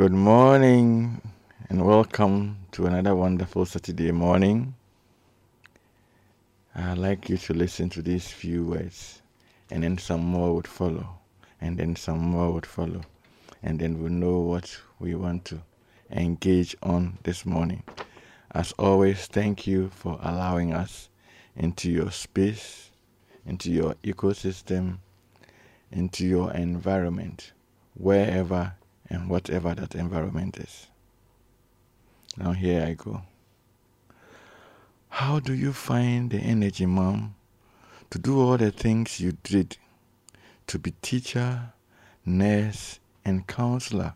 Good morning and welcome to another wonderful Saturday morning. I'd like you to listen to these few words, and then some more would follow, and then some more would follow, and then we'll know what we want to engage on this morning. As always, thank you for allowing us into your space, into your ecosystem, into your environment, wherever and whatever that environment is. Now, here I go. How do you find the energy, mom, to do all the things you did to be teacher, nurse, and counselor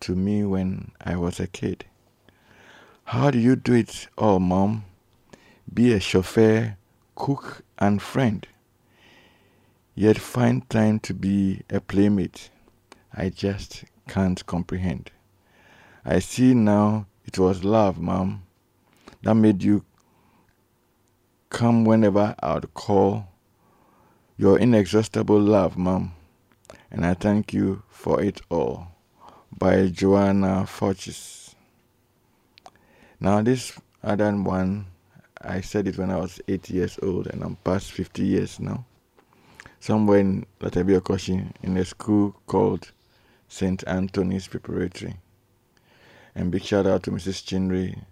to me when I was a kid? How do you do it all, mom? Be a chauffeur, cook, and friend, yet find time to be a playmate. I just can't comprehend. I see now it was love, Mom, that made you come whenever I would call. Your inexhaustible love, Mom, and I thank you for it all. By Joanna Fuchs. Now, this other one, I said it when I was eight years old, and I'm past 50 years now. Somewhere in Latebia in a school called St. Anthony's Preparatory. And big shout out to Mrs. Chinri,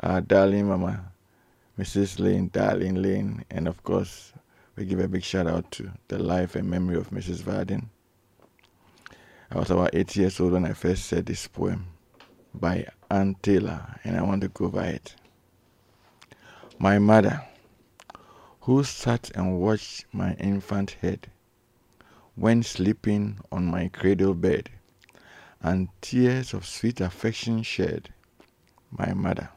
our darling mama, Mrs. Lane, darling Lane, and of course, we give a big shout out to the life and memory of Mrs. Varden. I was about eight years old when I first said this poem by Ann Taylor, and I want to go by it. My mother, who sat and watched my infant head when sleeping on my cradle bed, and tears of sweet affection shed, my mother.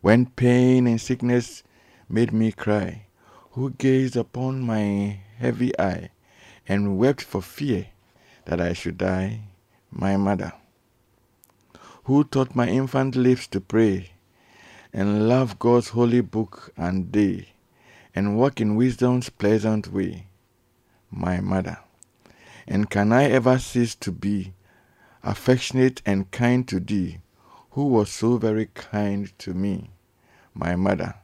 When pain and sickness made me cry, who gazed upon my heavy eye and wept for fear that I should die, my mother. Who taught my infant lips to pray and love God's holy book and day and walk in wisdom's pleasant way, my mother. And can I ever cease to be affectionate and kind to thee, who was so very kind to me, my mother?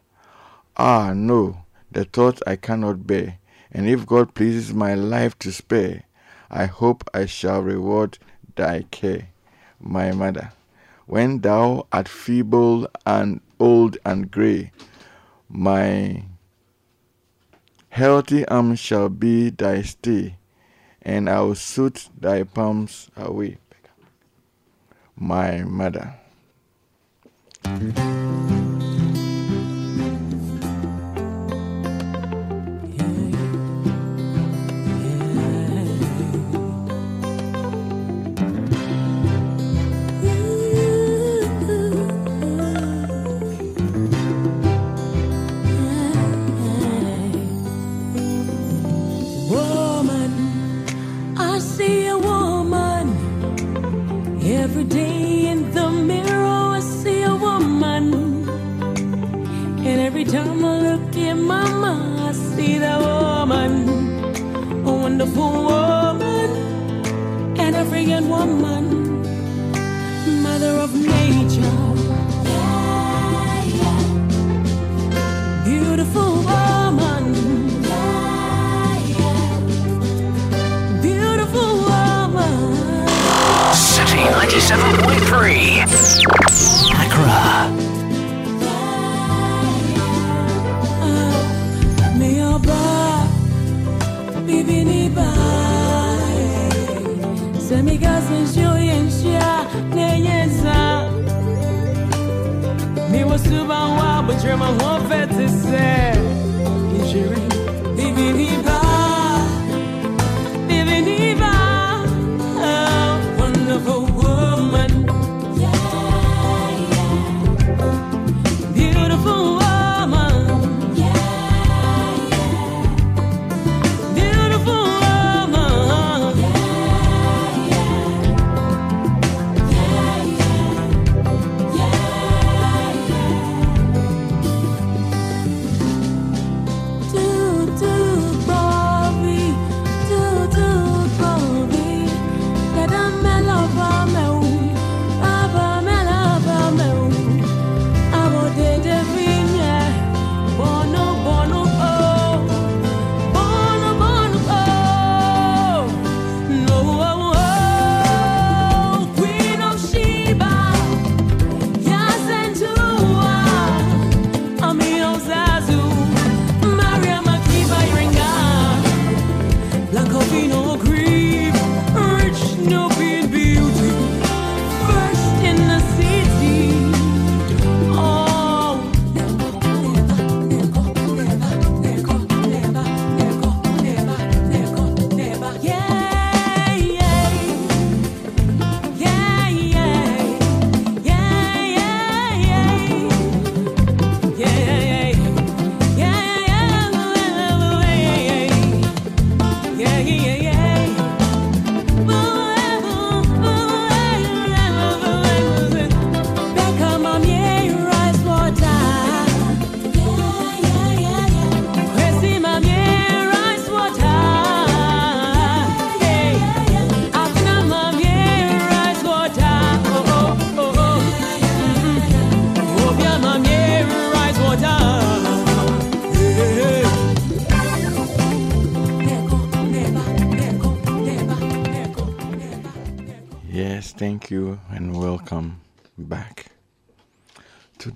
Ah, no, the thought I cannot bear, and if God pleases my life to spare, I hope I shall reward thy care, my mother. When thou art feeble and old and grey, my Healthy arms shall be thy stay, and I will soothe thy palms away. My mother. time I look in my mind, I see that woman, a wonderful woman, an African woman, mother of nature. Yeah. Beautiful woman. Citi 97.3 Accra extrema, love fé to say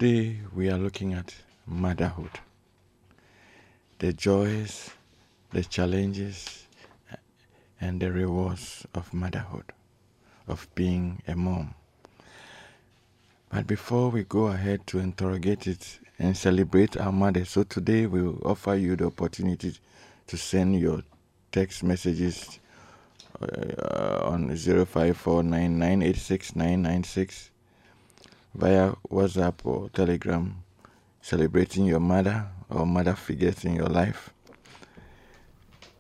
Today we are looking at motherhood. The joys, the challenges, and the rewards of motherhood, of being a mom. But before we go ahead to interrogate it and celebrate our mother, so today we'll offer you the opportunity to send your text messages uh, on 0549986996 via WhatsApp or Telegram celebrating your mother or mother figures in your life.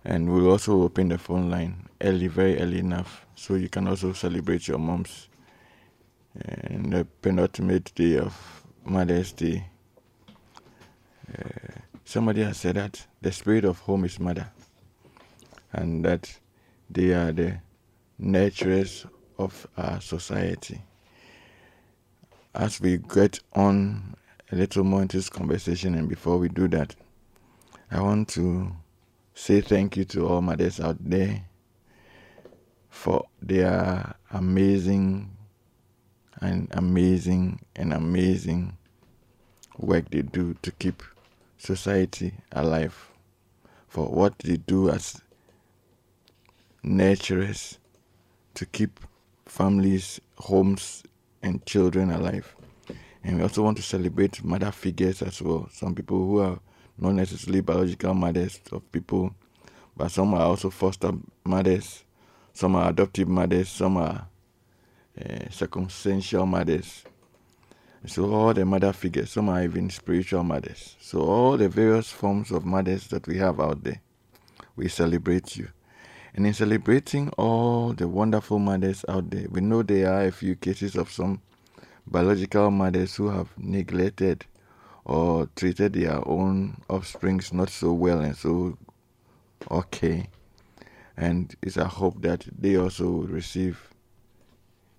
And we'll also open the phone line early, very early enough, so you can also celebrate your moms and the penultimate day of Mother's Day. Uh, somebody has said that the spirit of home is mother, and that they are the nurturers of our society. As we get on a little more into this conversation, and before we do that, I want to say thank you to all mothers out there for their amazing and amazing and amazing work they do to keep society alive, for what they do as nurturers to keep families, homes, and children alive. And we also want to celebrate mother figures as well. Some people who are not necessarily biological mothers of people, but some are also foster mothers, some are adoptive mothers, some are uh, circumstantial mothers. So all the mother figures, some are even spiritual mothers. So all the various forms of mothers that we have out there, we celebrate you. And in celebrating all the wonderful mothers out there, we know there are a few cases of some biological mothers who have neglected or treated their own offsprings not so well and so okay. And it's a hope that they also receive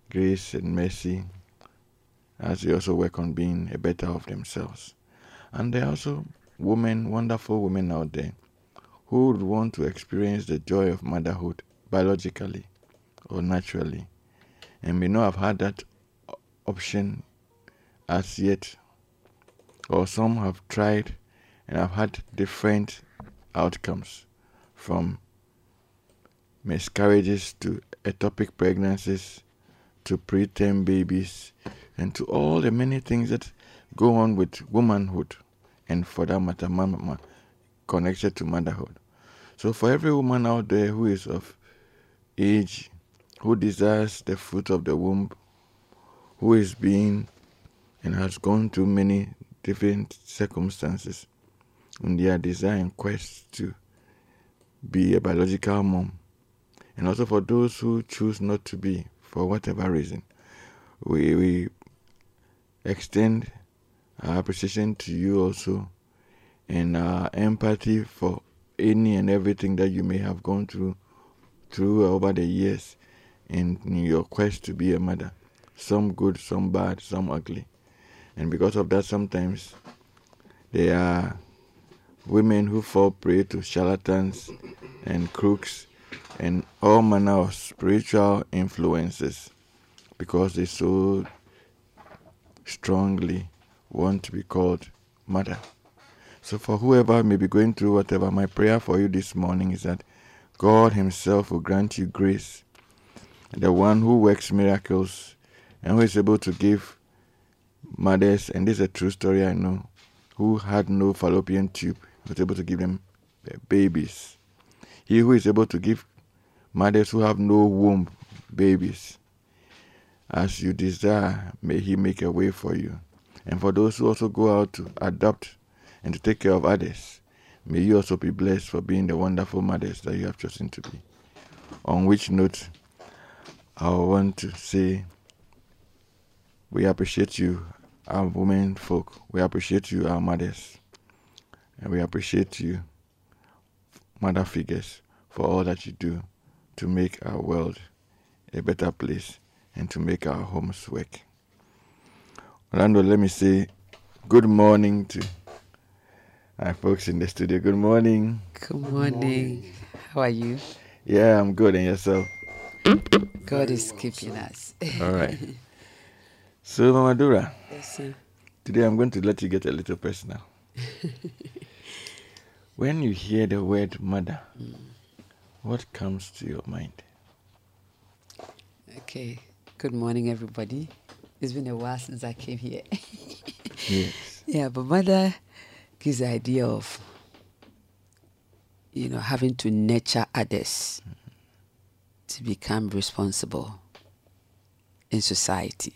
grace and mercy as they also work on being a better of themselves. And there are also women, wonderful women out there who would want to experience the joy of motherhood biologically or naturally? And may not have had that option as yet. Or some have tried and have had different outcomes from miscarriages to ectopic pregnancies to preterm babies and to all the many things that go on with womanhood and for that matter mama connected to motherhood so, for every woman out there who is of age, who desires the fruit of the womb, who is being and has gone through many different circumstances in their desire and quest to be a biological mom, and also for those who choose not to be for whatever reason, we, we extend our appreciation to you also and our empathy for any and everything that you may have gone through through over the years in, your quest to be a mother. Some good, some bad, some ugly. And because of that, sometimes there are women who fall prey to charlatans and crooks and all manner of spiritual influences because they so strongly want to be called mother. So, for whoever may be going through whatever, my prayer for you this morning is that God Himself will grant you grace. The one who works miracles and who is able to give mothers, and this is a true story I know, who had no fallopian tube, was able to give them eh, babies. He who is able to give mothers who have no womb babies. As you desire, may He make a way for you. And for those who also go out to adopt and to take care of others. May you also be blessed for being the wonderful mothers that you have chosen to be. On which note, I want to say we appreciate you, our women folk. We appreciate you, our mothers. And we appreciate you, mother figures, for all that you do to make our world a better place and to make our homes work. Orlando, let me say good morning to Hi, folks in the studio. Good morning. Good morning. Good morning. How are you? Yeah, I'm good. And yourself? God is keeping us. All right. So, Mama Dura, Yes, sir. today I'm going to let you get a little personal. when you hear the word mother, what comes to your mind? Okay. Good morning, everybody. It's been a while since I came here. Yes. yeah, but mother the idea of, you know, having to nurture others to become responsible in society.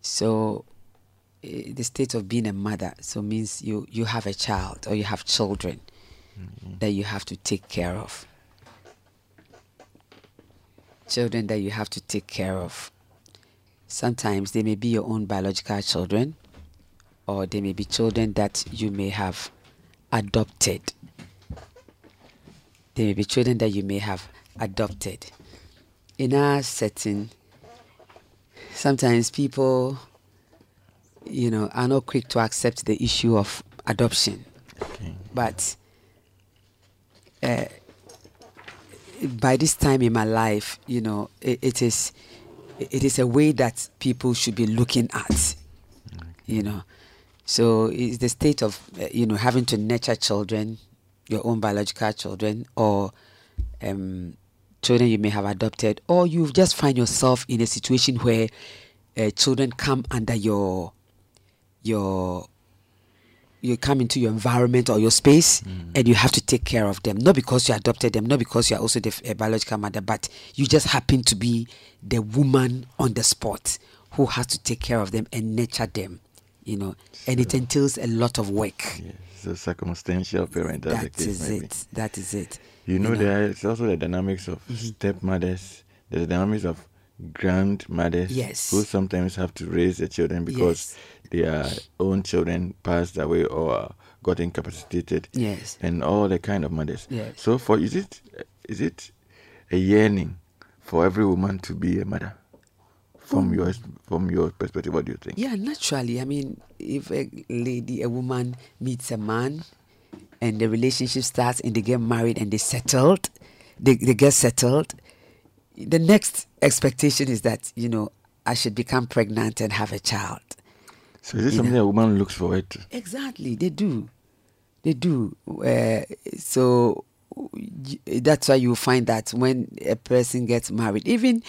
So, eh, the state of being a mother so means you you have a child or you have children that you have to take care of. Children that you have to take care of. Sometimes they may be your own biological children, or they may be children that you may have adopted. They may be children that you may have adopted. In our setting, sometimes people, you know, are not quick to accept the issue of adoption. Okay. But uh, by this time in my life, you know, it, it is it is a way that people should be looking at, you know. So it's the state of uh, you know having to nurture children, your own biological children, or um, children you may have adopted, or you just find yourself in a situation where uh, children come under your your you come into your environment or your space and you have to take care of them. Not because you adopted them not because you are also the f- a biological mother but you just happen to be the woman on the spot who has to take care of them and nurture them you know and it entails a lot of work Yes. So circumstantial parent, that case. is maybe. it that is it You know, there is also the dynamics of Mm-hmm. stepmothers. There's the dynamics of grandmothers Yes. who sometimes have to raise the children because their own children passed away or got incapacitated, yes and all the kind of mothers. Yes. So, for is it is it a yearning for every woman to be a mother? From your from your perspective, what do you think? Yeah, naturally. I mean, if a lady, a woman meets a man and the relationship starts and they get married and they settled, they, they get settled, the next expectation is that, you know, I should become pregnant and have a child. So, is it You something know. a woman looks forward to? Exactly, they do. They do. Uh, so that's why you find that when a person gets married, even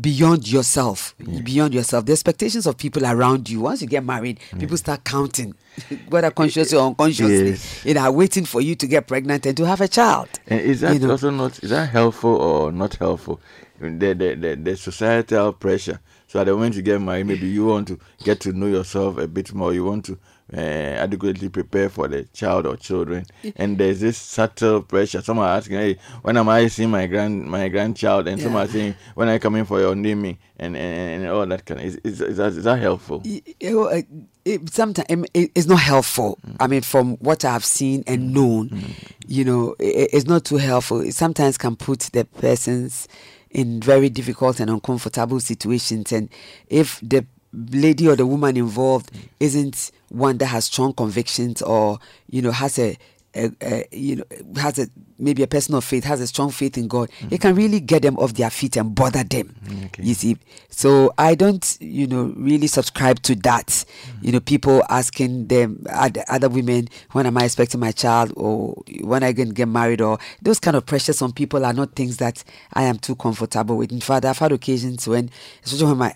beyond yourself, beyond yourself, the expectations of people around you. Once you get married, mm. people start counting, whether consciously or unconsciously, Yes. you know, are waiting for you to get pregnant and to have a child. And is that You know. also not is that helpful or not helpful? The, the the the societal pressure. So at the moment you get married, maybe you want to get to know yourself a bit more. You want to uh, adequately prepare for the child or children. And there's this subtle pressure. Some are asking, "Hey, when am I seeing my grand my grandchild?" And some are saying, "When I come in for your naming?" And and, and all that kind of. Is, is, is, that, is that helpful? Know, uh, it, sometimes it, it's not helpful. I mean, from what I've seen and known, you know, it, it's not too helpful. It sometimes can put the persons in very difficult and uncomfortable situations. And if the lady or the woman involved isn't one that has strong convictions or you know has a, a, a you know has a maybe a person of faith has a strong faith in God, it can really get them off their feet and bother them. Mm, okay. You see, so I don't, you know, really subscribe to that. Mm. You know, people asking them, other, women, when am I expecting my child, or when I going to get married, or those kind of pressures on people are not things that I am too comfortable with. In fact, I've had occasions when, especially when my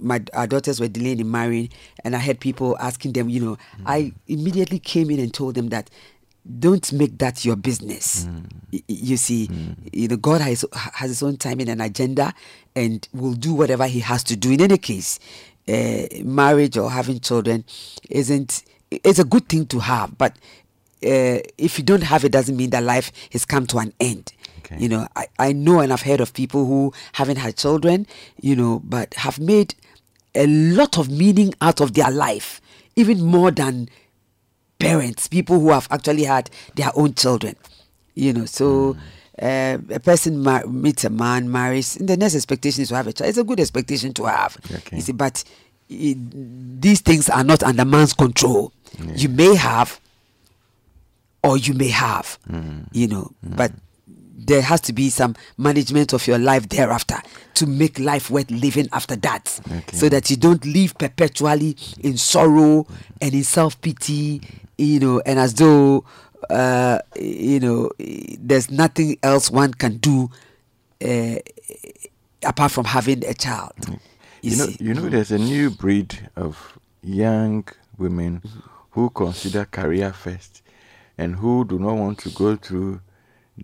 my our daughters were delaying in marrying, and I had people asking them, you know, mm. I immediately came in and told them that don't make that your business. Y- You see, you know, God has has His own timing and agenda, and will do whatever He has to do. In any case, uh, marriage or having children isn't. It's a good thing to have, but uh, if you don't have it, doesn't mean that life has come to an end. Okay. You know, I, I know and I've heard of people who haven't had children, you know, but have made a lot of meaning out of their life, even more than parents, people who have actually had their own children. You know, so uh, a person mar- meets a man, marries, and the next expectation is to have a child. It's a good expectation to have. Okay. You see, but it, these things are not under man's control. You may have, or you may have, hmm. you know, hmm. but there has to be some management of your life thereafter to make life worth living after that Okay. so that you don't live perpetually in sorrow and in self-pity you know and as though uh, you know there's nothing else one can do uh, apart from having a child. You, You know, see? you know, there's a new breed of young women who consider career first and who do not want to go through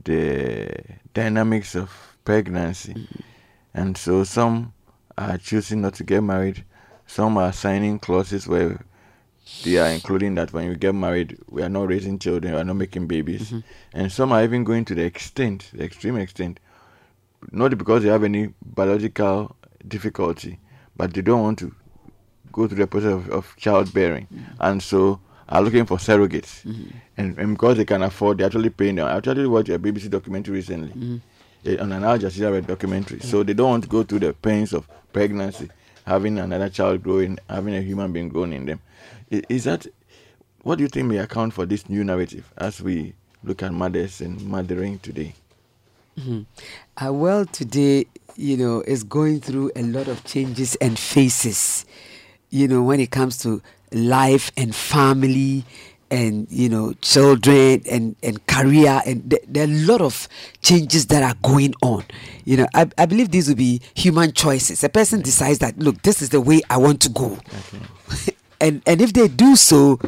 the dynamics of pregnancy. And so some are choosing not to get married. Some are signing clauses where they are including that when you get married, we are not raising children, we are not making babies. Mm-hmm. And some are even going to the extent, the extreme extent, not because they have any biological difficulty, but they don't want to go through the process of, of childbearing, mm-hmm. and so are looking for surrogates. Mm-hmm. And, and because they can afford, they're actually paying them. I actually watched a BBC documentary recently eh, on an Al Jazeera documentary. So they don't want to go through the pains of pregnancy, having another child growing, having a human being growing in them. Is that what do you think may account for this new narrative as we look at mothers and mothering today? Mm-hmm. Uh, Our world today, you know, is going through a lot of changes and phases, you know, when it comes to life and family and, you know, children and, and career. And th- there are a lot of changes that are going on. You know, I, I believe these will be human choices. A person decides that, look, this is the way I want to go. and, and if they do so,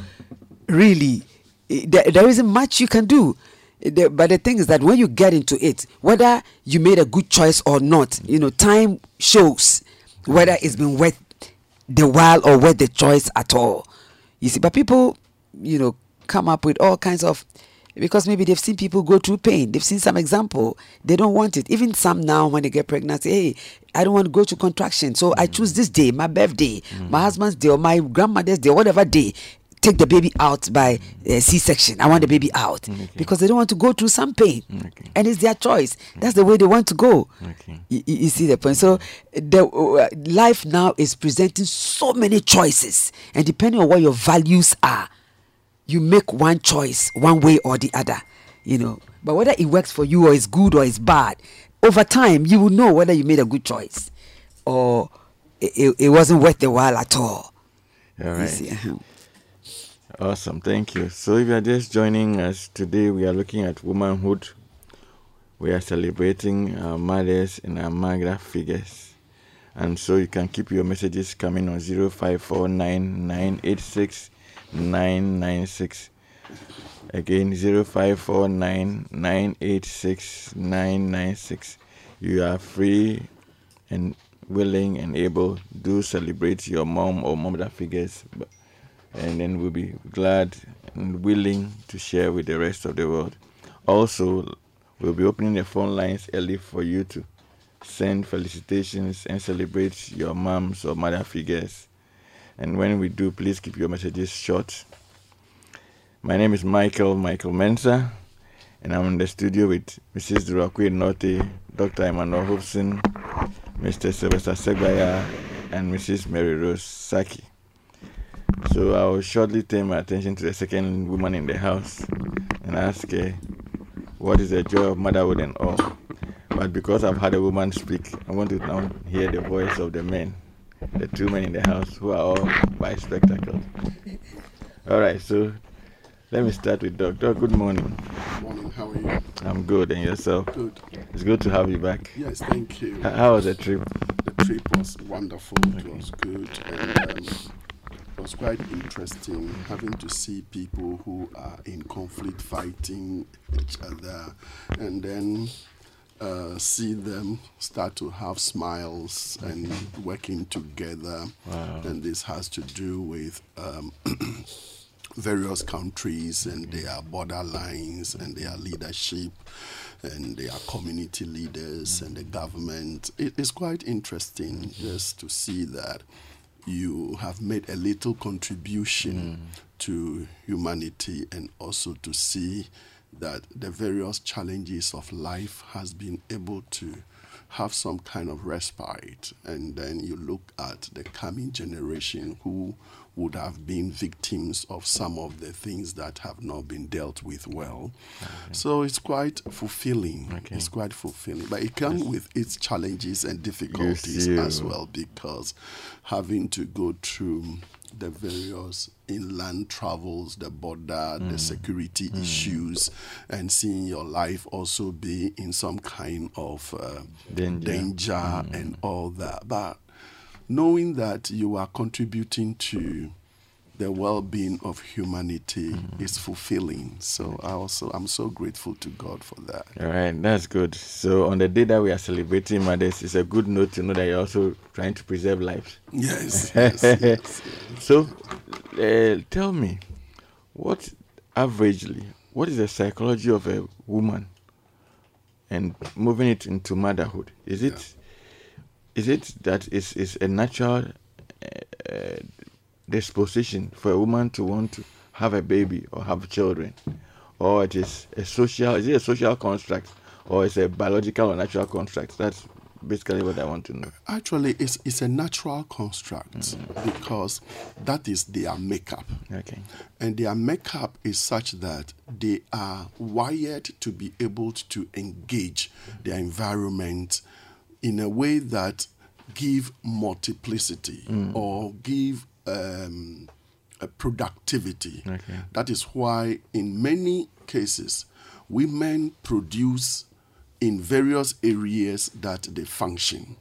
really, eh, there, there isn't much you can do. But the thing is that when you get into it, whether you made a good choice or not, you know, time shows whether it's been worth the while or worth the choice at all. You see, but people, you know, come up with all kinds of because maybe they've seen people go through pain. They've seen some example. They don't want it. Even some now, when they get pregnant, say, "Hey, I don't want to go to contraction, so I mm. choose this day, my birthday, my mm. husband's day, or my grandmother's day, whatever day. Take the baby out by uh, C-section. I want the baby out mm, because they don't want to go through some pain, Okay. and it's their choice. That's the way they want to go. Okay. You, you you see the point. So the uh, life now is presenting so many choices, and depending on what your values are, you make one choice one way or the other. You know, but whether it works for you or it's good or it's bad, over time you will know whether you made a good choice or it, it, wasn't worth the while at all. All right. uh-huh. Awesome, thank you. So, if you are just joining us today, we are looking at womanhood. We are celebrating our mothers and our mother figures. And so, you can keep your messages coming on 0549 986 996. Again, 0549 986 996. You are free and willing and able. Do celebrate your mom or mother figures b- and then we'll be glad and willing to share with the rest of the world. Also, we'll be opening the phone lines early for you to send felicitations and celebrate your moms or mother figures. And when we do, please keep your messages short. My name is Michael Michael Mensah, and I'm in the studio with Mrs. Durakwe Norte, Dr. Emmanuel Hobson, Mr. Sylvester Segbaya, and Mrs. Mary Rose Saki. So I will shortly turn my attention to the second woman in the house and ask her what is the joy of motherhood and all. But because I've had a woman speak, I want to now hear the voice of the men, the two men in the house who are all by spectacles. All right, so let me start with Doc. Doc, good morning. Morning, how are you? I'm good, and yourself? Good. It's good to have you back. Yes, thank you. H- How was the trip? The trip was wonderful. It was good, and um, it was quite interesting having to see people who are in conflict fighting each other, and then uh, see them start to have smiles and working together. Wow. And this has to do with. Um, various countries and their border lines and their leadership and their community leaders and the government. It is quite interesting just to see that you have made a little contribution to humanity and also to see that the various challenges of life has been able to have some kind of respite. And then you look at the coming generation who would have been victims of some of the things that have not been dealt with well. Okay. So it's quite fulfilling. Okay. It's quite fulfilling. But it comes yes. with its challenges and difficulties yes, as well because having to go through the various inland travels, the border, mm. the security mm. issues, and seeing your life also be in some kind of uh, danger, danger mm. and all that. But knowing that you are contributing to the well-being of humanity mm. is fulfilling. So I also I'm so grateful to God for that. All right, that's good. So on the day that we are celebrating mothers, it's a good note to know that you're also trying to preserve lives. Yes. yes, yes, yes. So uh, tell me, what averagely, what is the psychology of a woman, and moving it into motherhood? Is it is it? Yeah is it that it's, it's a natural uh, uh, disposition for a woman to want to have a baby or have children, or it is a social? Is it a social construct, or is it a biological or natural construct? That's basically what I want to know. Actually, it's it's a natural construct mm. because that is their makeup. Okay. And their makeup is such that they are wired to be able to engage their environment in a way that give multiplicity mm. or give um, productivity. Okay. That is why, in many cases, women produce in various areas that they function.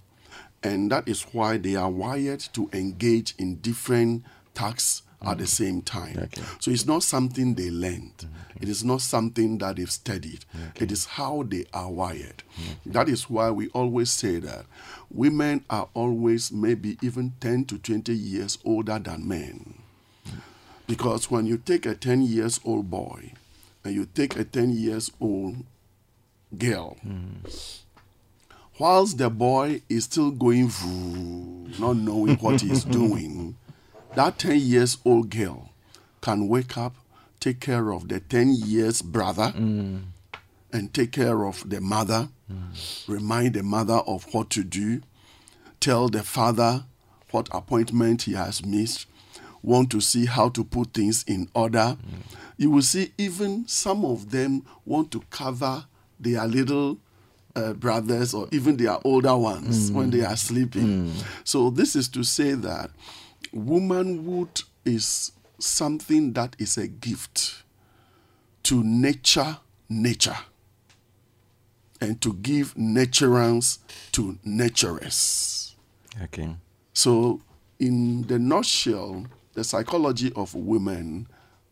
And that is why they are wired to engage in different tasks at the same time. Okay. So it's not something they learned. Okay. It is not something that they've studied. Okay. It is how they are wired. That is why we always say that women are always maybe even 10 to 20 years older than men. Because when you take a 10 years old boy and you take a 10 years old girl, mm. whilst the boy is still going through, not knowing what he's doing, that 10 years old girl can wake up, take care of the 10 years brother, mm. And take care of the mother, mm. remind the mother of what to do, tell the father what appointment he has missed, want to see how to put things in order. Mm. You will see even some of them want to cover their little uh, brothers or even their older ones mm. when they are sleeping. Mm. So, this is to say that womanhood is something that is a gift to nature, nature, and to give naturance to naturers. Okay. So, in the nutshell, the psychology of women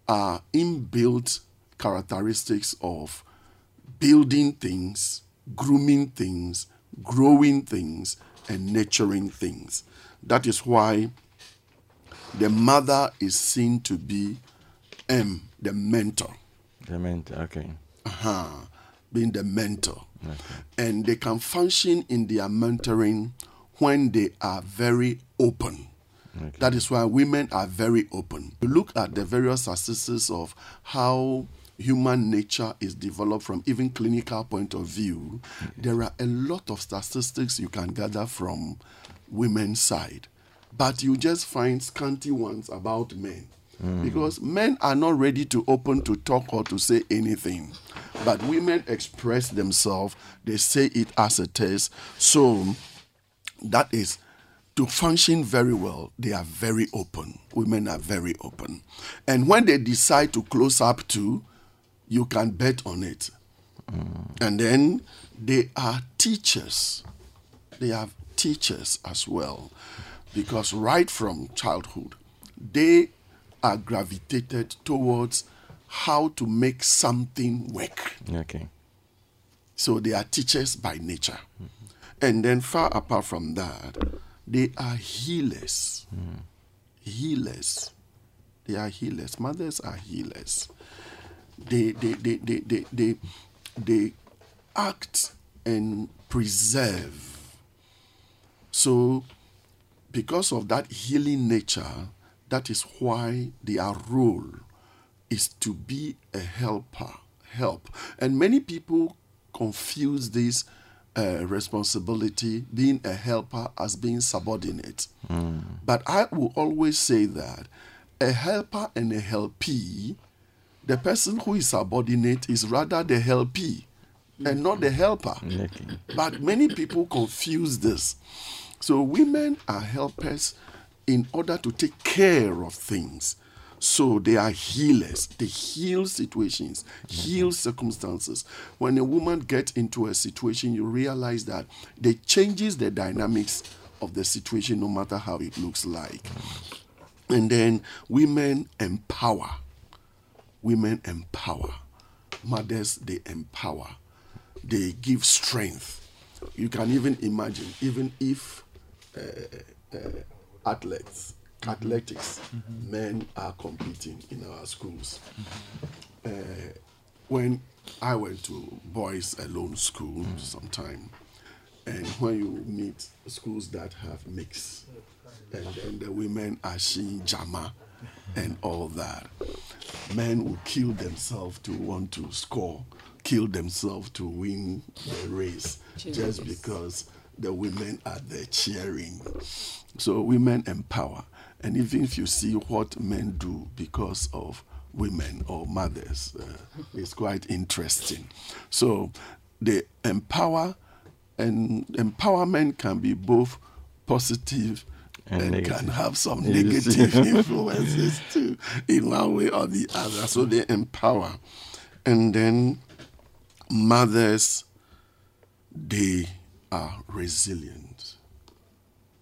are inbuilt characteristics of building things, grooming things, growing things, and nurturing things. That is why the mother is seen to be M, the mentor. The mentor, okay. Uh-huh. Being the mentor. Okay. And they can function in their mentoring when they are very open. Okay. That is why women are very open. You look at the various statistics of how human nature is developed from even clinical point of view, there are a lot of statistics you can gather from women's side but you just find scanty ones about men. Mm. Because men are not ready to open to talk or to say anything. But women express themselves, they say it as it is. So that is to function very well, they are very open. Women are very open. And when they decide to close up to, you can bet on it. Mm. And then they are teachers. They are teachers as well because right from childhood, they are gravitated towards how to make something work. Okay. So they are teachers by nature. Mm-hmm. And then, far apart from that, they are healers. Mm. Healers. They are healers. Mothers are healers. They, they, they, they, they, they, they act and preserve. So because of that healing nature, that is why their role is to be a helper, help. And many people confuse this uh, responsibility, being a helper, as being subordinate. But I will always say that a helper and a helpee, the person who is subordinate is rather the helpee and not the helper. Okay. But many people confuse this. So women are helpers in order to take care of things. So they are healers. They heal situations, heal circumstances. When a woman gets into a situation, you realize that they changes the dynamics of the situation, no matter how it looks like. And then women empower. Women empower. Mothers, they empower. They give strength. You can even imagine, even if uh, uh, athletes, mm-hmm. athletics, mm-hmm. men are competing in our schools. Mm-hmm. Uh, when I went to boys alone school sometime, and when you meet schools that have mix, and then the women are seeing jama and all that, men will kill themselves to want to score, kill themselves to win the race, just because the women are there cheering. So women empower, and even if you see what men do because of women or mothers, uh, it's quite interesting. So they empower, and empowerment can be both positive And and, can have some negative influences too, in one way or the other. So they empower, and then mothers, they are resilient,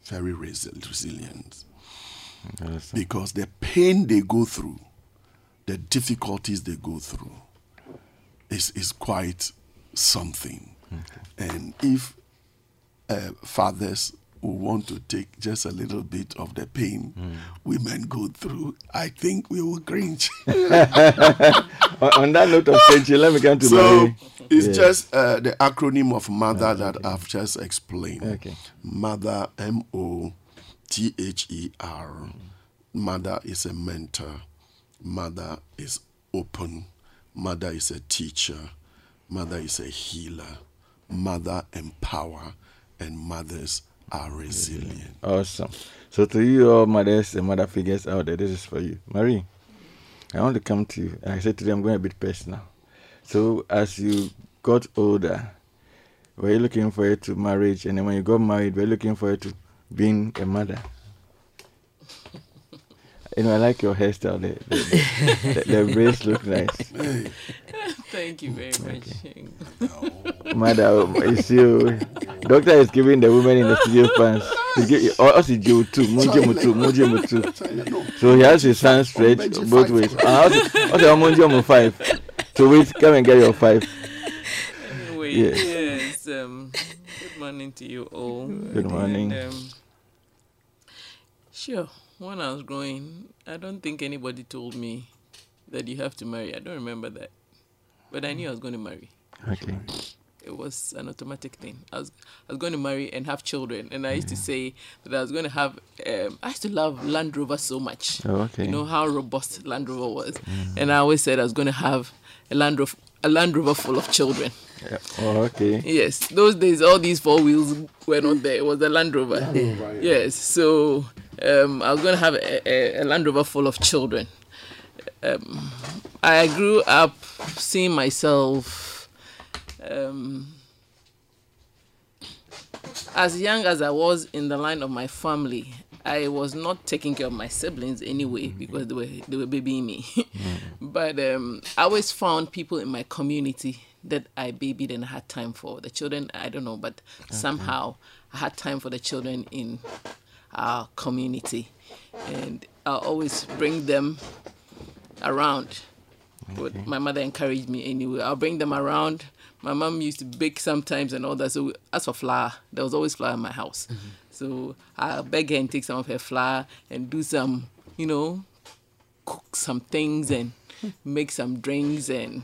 very resi- resilient. Because the pain they go through, the difficulties they go through, is is quite something. And if uh, fathers who want to take just a little bit of the pain women go through, I think we will cringe. on, that note of friendship, let me come to so Mary. it's Yeah. just uh, the acronym of mother that I've just explained. Okay. Mother, M O T H E R. Mother is a mentor. Mother is open. Mother is a teacher. Mother is a healer. Mother empower. And mothers are resilient. Awesome. So to you all mothers and mother figures out there, this is for you. Marie, I want to come to you. I said today I'm going a bit personal. So as you got older, were you looking forward to marriage? And then when you got married, were you looking forward to being a mother? You know, I like your hairstyle. The, the, the, the braids look nice. Hey, Thank you very much. Mother, it's you. Doctor is giving the women in the studio fans. He's gi- Or also Joe too. Munje Mutu. Munje Mutu. no. So he has his hands stretched both ways. And also, also Munje Mu five. So wait, come and get your five. Anyway, Yeah. yes. Um, good morning to you all. Good morning. And, um, sure. When I was growing, I don't think anybody told me that you have to marry. I don't remember that, but I knew I was going to marry. Okay. It was an automatic thing. I was I was going to marry and have children, and I used to say that I was going to have. Um, I used to love Land Rover so much. Oh, okay. You know how robust Land Rover was, and I always said I was going to have a Land Rover, a Land Rover full of children. Yeah. Oh, okay. Yes, those days all these four wheels were not there. It was a Land Rover. Rover, Yes, so um, I was going to have a, a, a Land Rover full of children. Um, I grew up seeing myself um, as young as I was in the line of my family. I was not taking care of my siblings anyway because they were they were babying me. but um, I always found people in my community that I babied and had time for. The children, I don't know, but somehow I had time for the children in our community, and I always bring them around. But my mother encouraged me anyway. I'll bring them around. My mom used to bake sometimes and all that. So as for flour, there was always flour in my house. Mm-hmm. So I'll beg her and take some of her flour and do some, you know, cook some things and make some drinks and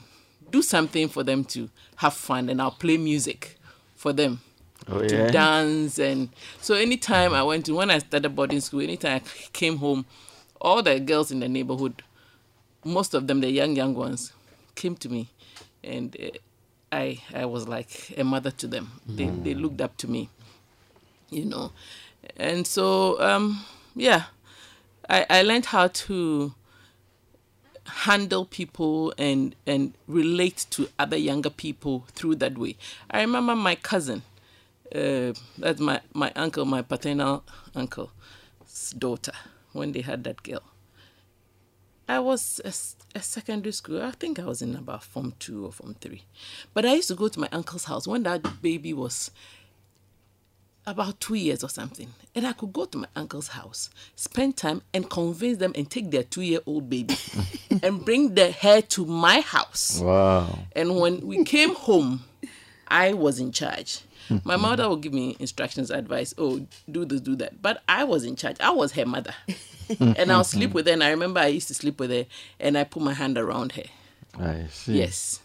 do something for them to have fun. And I'll play music for them Oh, to yeah. dance and so anytime I went to when I started boarding school, anytime I came home, all the girls in the neighborhood, most of them the young young ones, came to me, and uh, I I was like a mother to them. They they looked up to me, you know, and so um, yeah, I I learned how to handle people and and relate to other younger people through that way. I remember my cousin, uh, that's my my uncle, my paternal uncle's daughter, when they had that girl. I was a secondary school. I think I was in about form two or form three, but I used to go to my uncle's house when that baby was about two years or something. And I could go to my uncle's house, spend time, and convince them and take their two year old baby and bring the hair to my house. Wow. And when we came home, I was in charge. My mother would give me instructions, advice, oh, do this, do that. But I was in charge. I was her mother. and I'll sleep mm-hmm. with her. And I remember I used to sleep with her and I put my hand around her. I see. Yes.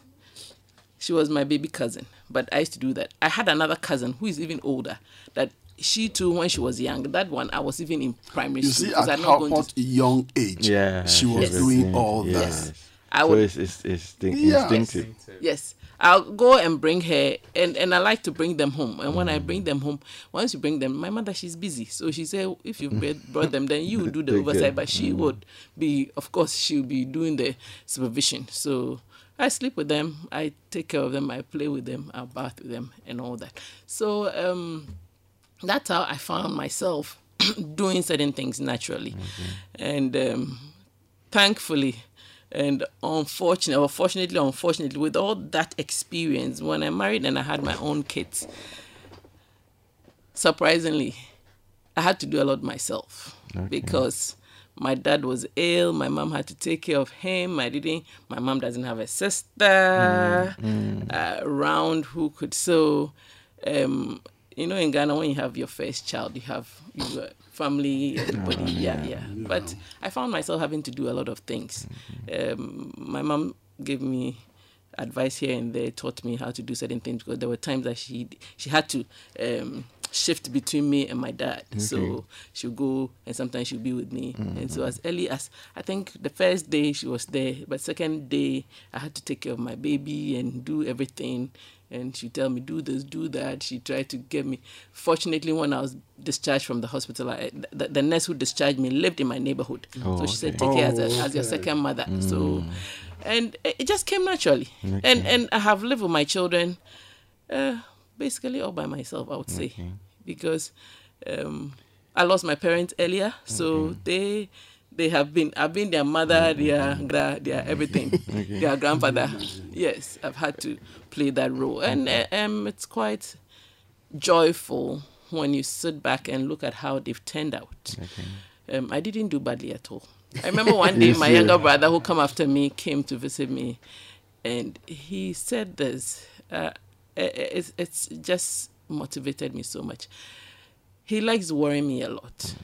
She was my baby cousin, but I used to do that. I had another cousin who is even older that she too, when she was young, that one I was even in primary You school. see, at I'm how going to, young age Yeah. she was Yes. doing all yes. that. I so it's, it's, it's the Yes. instinctive. Yes. I'll go and bring her, and, and I like to bring them home. And when I bring them home, once you bring them, my mother, she's busy. So she said, if you brought- brought them, then you would do the Take oversight. care. But she would be, of course, she'll be doing the supervision. So I sleep with them, I take care of them, I play with them, I bath with them, and all that. So um, that's how I found myself doing certain things naturally. And um, thankfully and unfortunately, or fortunately, unfortunately, with all that experience, when I married and I had my own kids, surprisingly, I had to do a lot myself because my dad was ill. My mom had to take care of him. I didn't. My mom doesn't have a sister uh, around who could. So, um, you know, in Ghana, when you have your first child, you have your family, everybody. yeah, yeah. But I found myself having to do a lot of things. Um, my mom gave me advice here and there, taught me how to do certain things because there were times that she she had to um, shift between me and my dad. So she'll go and sometimes she'll be with me. And so as early as I think the first day she was there, but second day I had to take care of my baby and do everything. And she tell me do this, do that. She tried to get me. Fortunately, when I was discharged from the hospital, I, the, the nurse who discharged me lived in my neighborhood. Oh, so she said, okay. take her as, a, Oh, as your second mother. So, and it it just came naturally. And and I have lived with my children, uh, basically all by myself. I would say, because um, I lost my parents earlier, so they they have been I've been their mother, their gra- their everything, their grandfather. Yes, I've had to play that role, and uh, um, it's quite joyful when you sit back and look at how they've turned out. Um, I didn't do badly at all. I remember one day my younger brother who come after me came to visit me, and he said this. Uh, it, it's, it's just motivated me so much. He likes worrying me a lot.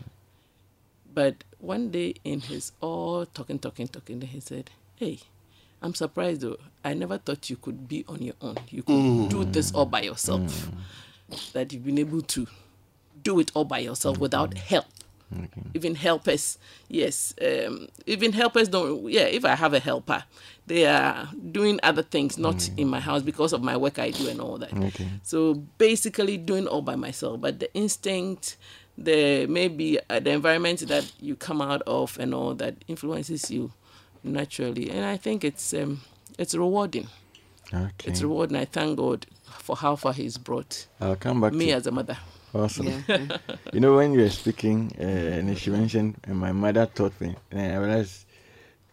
But one day in his all talking, talking, talking, he said, Hey, I'm surprised though. I never thought you could be on your own. You could do this all by yourself. That you've been able to do it all by yourself without help. Even helpers, yes. Um, even helpers don't. Yeah, if I have a helper, they are doing other things, not in my house because of my work I do and all that. Okay. So basically, doing all by myself. But the instinct, the maybe uh, the environment that you come out of and all that influences you naturally. And I think it's um, it's rewarding. Okay. It's rewarding. I thank God for how far He's brought I'll come back me to as a mother. Awesome. Yeah. You know, when you were speaking, uh, and she mentioned, and my mother taught me, and I realized,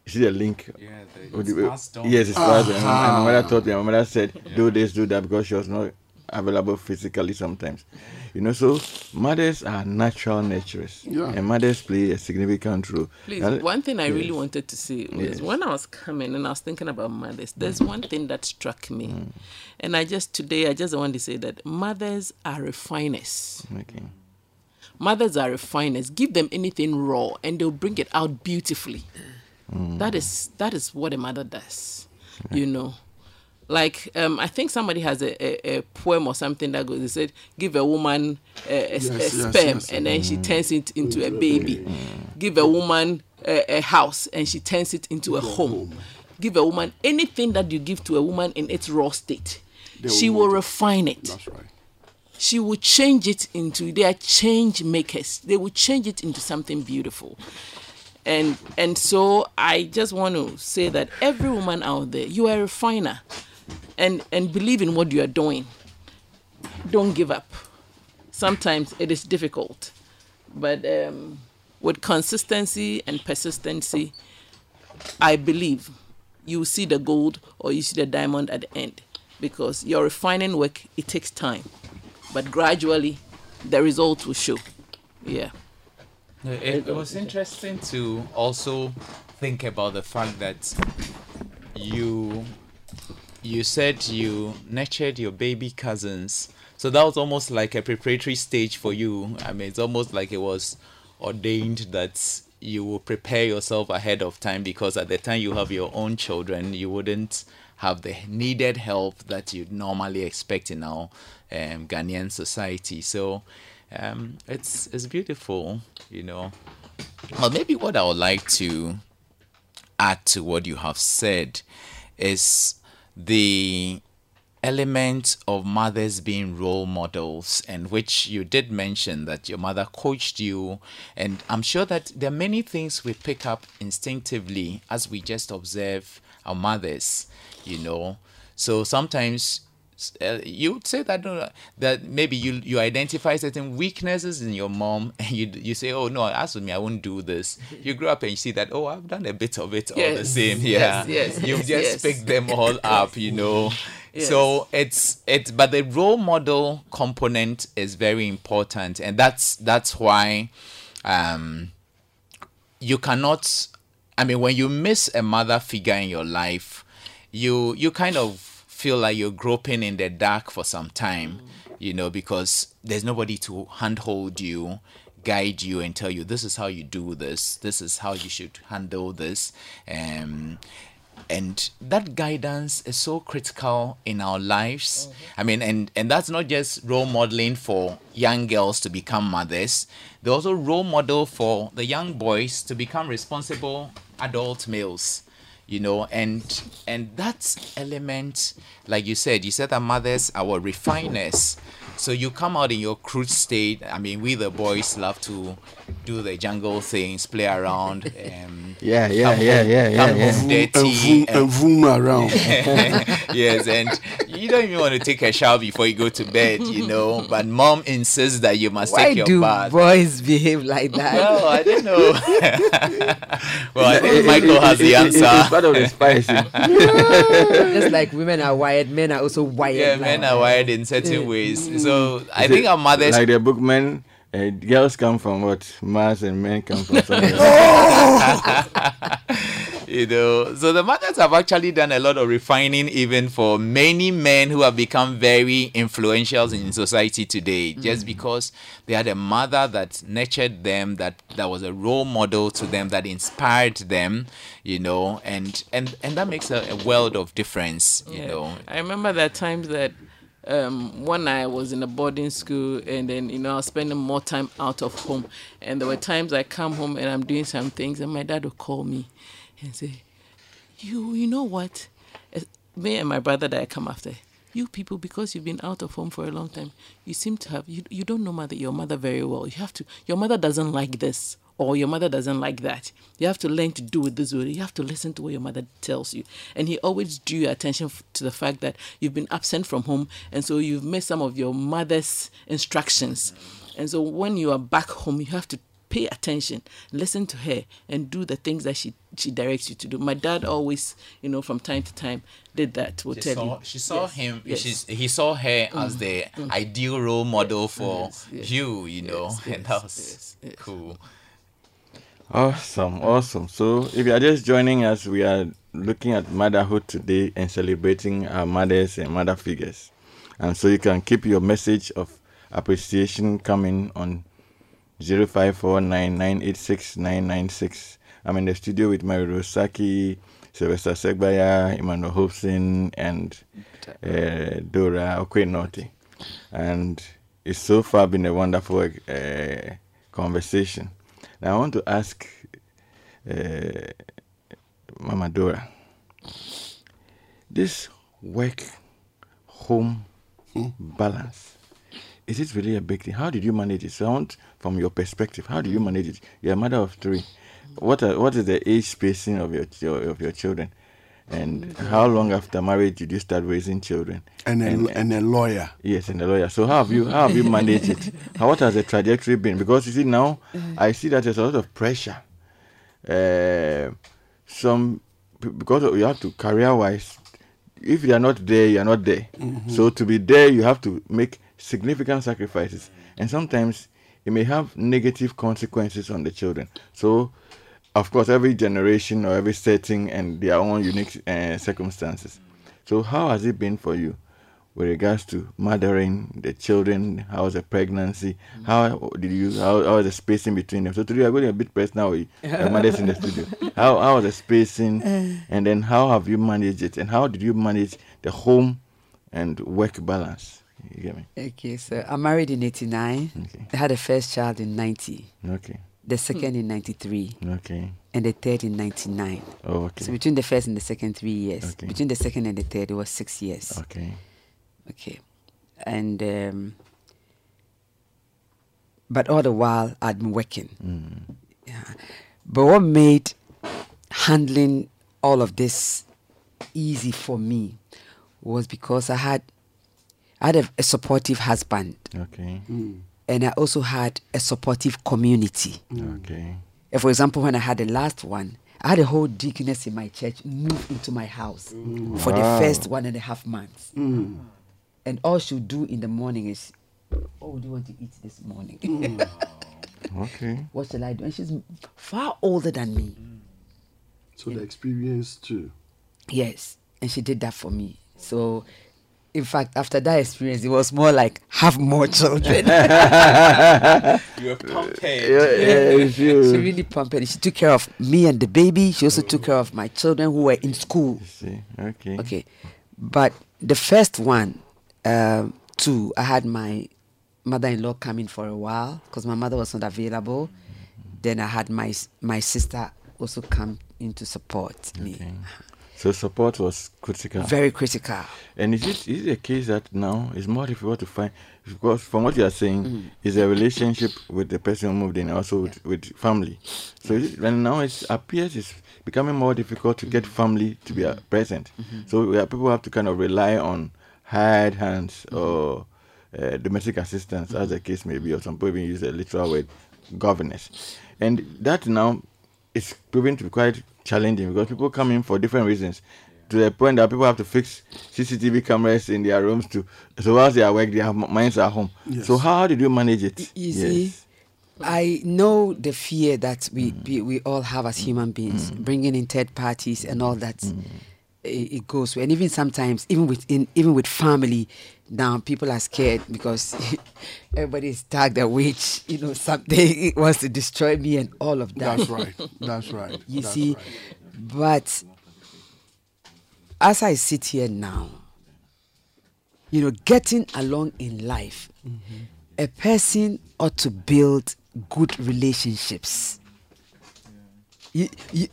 you see the link? Yeah, With the, the- it's passed on. Yes, it's passed. And my- and my mother Aha. taught me. My mother said, "Do this, do that," because she was not available physically sometimes. You know, so mothers are natural nurturers, Yeah. and mothers play a significant role. Please, Now, one thing I really wanted to say was Yes. when I was coming and I was thinking about mothers, there's mm. one thing that struck me. Mm. And I just, today, I just want to say that mothers are refiners. Okay. Mothers are refiners. Give them anything raw and they'll bring it out beautifully. Mm. That is that is what a mother does. You know. Like um, I think somebody has a, a, a poem or something that goes. They said, "Give a woman a, a, Yes, a yes, sperm, yes. and then she turns it into a baby. Give a woman a, a house, and she turns it into a home. Give a woman anything that you give to a woman in its raw state, They she will will refine it. That's right. She will change it into they are change makers. They will change it into something beautiful. And and so I just want to say that every woman out there, you are a refiner. And and believe in what you are doing. Don't give up. Sometimes it is difficult. But um, with consistency and persistency, I believe you see the gold or you see the diamond at the end because your refining work it takes time but gradually the results will show yeah It, it was interesting to also think about the fact that you you said you nurtured your baby cousins. So that was almost like a preparatory stage for you. I mean, it's almost like it was ordained that you will prepare yourself ahead of time because at the time you have your own children, you wouldn't have the needed help that you'd normally expect in our um, Ghanaian society. So um, it's it's beautiful, you know. Well, maybe what I would like to add to what you have said is the element of mothers being role models and which you did mention that your mother coached you. And i'm sure that there are many things we pick up instinctively as we just observe our mothers you know. So sometimes uh, you would say that that maybe you you identify certain weaknesses in your mom and you you say oh no as with me I won't do this. You grow up and you see that oh I've done a bit of it all the same. Yeah. yes, you just yes. pick them all up you know? So it's it's but the role model component is very important and that's that's why um you cannot i mean when you miss a mother figure in your life you you kind of feel like you're groping in the dark for some time you know because there's nobody to handhold you guide you and tell you this is how you do this. This is how you should handle this. Um and that guidance is so critical in our lives. I mean and and that's not just role modeling for young girls to become mothers. They're also role model for the young boys to become responsible adult males you know and and that element like you said you said that mothers are refiners so you come out in your crude state i mean we the boys love to do the jungle things play around um Yeah, yeah, come yeah, home- yeah, yeah, come yeah. home And dirty vroom, and vroom around. yes, and you don't even want to take a shower before you go to bed, you know. But mom insists that you must Why take your do bath. boys behave like that? Well, I don't know. well, I think Michael has the It- it- It's answer. part of the spicy. Just like women are wired, men are also wired. Yeah, like men are wired in certain ways. So I think our mothers. like the bookman. Uh, girls come from what Mars and men come from somewhere. you know so the mothers have actually done a lot of refining even for many men who have become very influential in society today just because they had a mother that nurtured them that that was a role model to them that inspired them you know and and and that makes a, a world of difference you Yeah. know I remember that are times that um, when I was in a boarding school and then, you know, I was spending more time out of home. And there were times I come home and I'm doing some things and my dad would call me and say, you, you know what? Me and my brother that I come after, you people, because you've been out of home for a long time, you seem to have, you, you don't know mother, your mother very well. You have to, your mother doesn't like this or your mother doesn't like that. You have to learn to do it this way. You have to listen to what your mother tells you. And he always drew your attention f- to the fact that you've been absent from home, and so you've missed some of your mother's instructions. And so when you are back home, you have to pay attention, listen to her, and do the things that she she directs you to do. My dad always, you know, from time to time did that. Will she tell saw, you. she saw Yes, him yes. he saw her mm. as the mm. ideal role model for yes, you you know and that was cool Awesome, awesome. So, if you are just joining us, we are looking at motherhood today and celebrating our mothers and mother figures. And so, you can keep your message of appreciation coming on 0549986996. I'm in the studio with Mary Rosaki, Sylvester Segbaya, Emmanuel Hobson, and uh, Dora Okwenoti. And it's so far been a wonderful uh, conversation. Now I want to ask uh, Mama Dora, this work home balance. Is it really a big thing? How did you manage it? So I want, from your perspective, how do you manage it? You're a mother of three. What are, what is the age spacing of your of your children, and how long after marriage did you start raising children? And a, and, a lawyer. Yes, and a lawyer. So how have you how have you managed it? How, what has the trajectory been? Because you see now, I see that there's a lot of pressure. Uh, some because you have to career wise. If you are not there, you are not there. So to be there, you have to make significant sacrifices, and sometimes it may have negative consequences on the children. So, of course, every generation or every setting and their own unique uh, circumstances. So, how has it been for you with regards to mothering the children? How was the pregnancy? How did you? How, how was the spacing between them? So today I'm going a bit personal with the mothers in the studio. How how was the spacing, and then how have you managed it, and how did you manage the home and work balance? You get me? Okay, so I'm married in 89. Okay. I had a first child in 90, Okay. The second in 93, Okay. and the third in 99. Oh, okay. So between the first and the second, three years. Okay. Between the second and the third, it was six years. Okay. Okay. And, um, but all the while, I'd been working. Mm. Yeah. But what made handling all of this easy for me was because I had I had a, a supportive husband Okay. And I also had a supportive community. Okay. Uh, For example, when I had the last one, I had a whole deaconess in my church move into my house for the first one and a half months. And all she would do in the morning is, What would you want to eat this morning? Okay. what shall I do? And she's far older than me. So the experience too. Yes, and she did that for me. So, in fact, after that experience, it was more like have more children. You were pumped. Yeah, yeah, she really pumped it. She took care of me and the baby. She also took care of my children who were in school. See. Okay. Okay, but the first one, um, two, I had my mother-in-law come in for a while because my mother was not available. Then I had my my sister also come in to support me. So support was critical. Very critical. And is it is it a case that now it's more difficult to find because from what you are saying Mm. is a relationship with the person who moved in also with, with family. So is it, when now it appears it's becoming more difficult to Mm-hmm. get family to be uh, present. So we are, people have to kind of rely on hired hands Mm-hmm. or uh, domestic assistance, as the case may be, or some people even use a literal word, governess. And that now is proving to be quite challenging because people come in for different reasons. To the point that people have to fix CCTV cameras in their rooms to so whilst they are work, their minds are home. Yes. So how did you manage it? Y- You I know the fear that we, mm. we, we all have as mm. human beings, mm. bringing in third parties and all that. It, it goes, and even sometimes, even within, even with family, now people are scared because everybody is tagged a witch. You know, something wants to destroy me and all of that. That's right. That's right. You That's see, right. but as I sit here now, you know, getting along in life, mm-hmm. a person ought to build good relationships. You, you,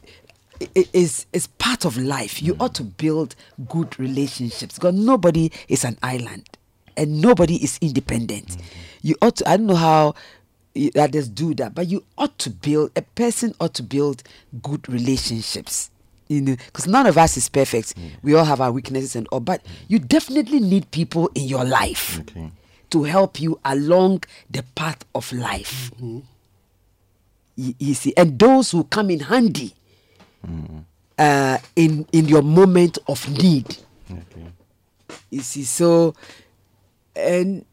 it is it's part of life. You mm. ought to build good relationships because nobody is an island and nobody is independent. Mm-hmm. You ought to. I don't know how others do that, but you ought to build. A person ought to build good relationships. You know, because none of us is perfect. Mm. We all have our weaknesses and all, but mm. you definitely need people in your life Okay. to help you along the path of life. Mm-hmm. You, you see, and those who come in handy uh, in in your moment of need. Okay. You see, so and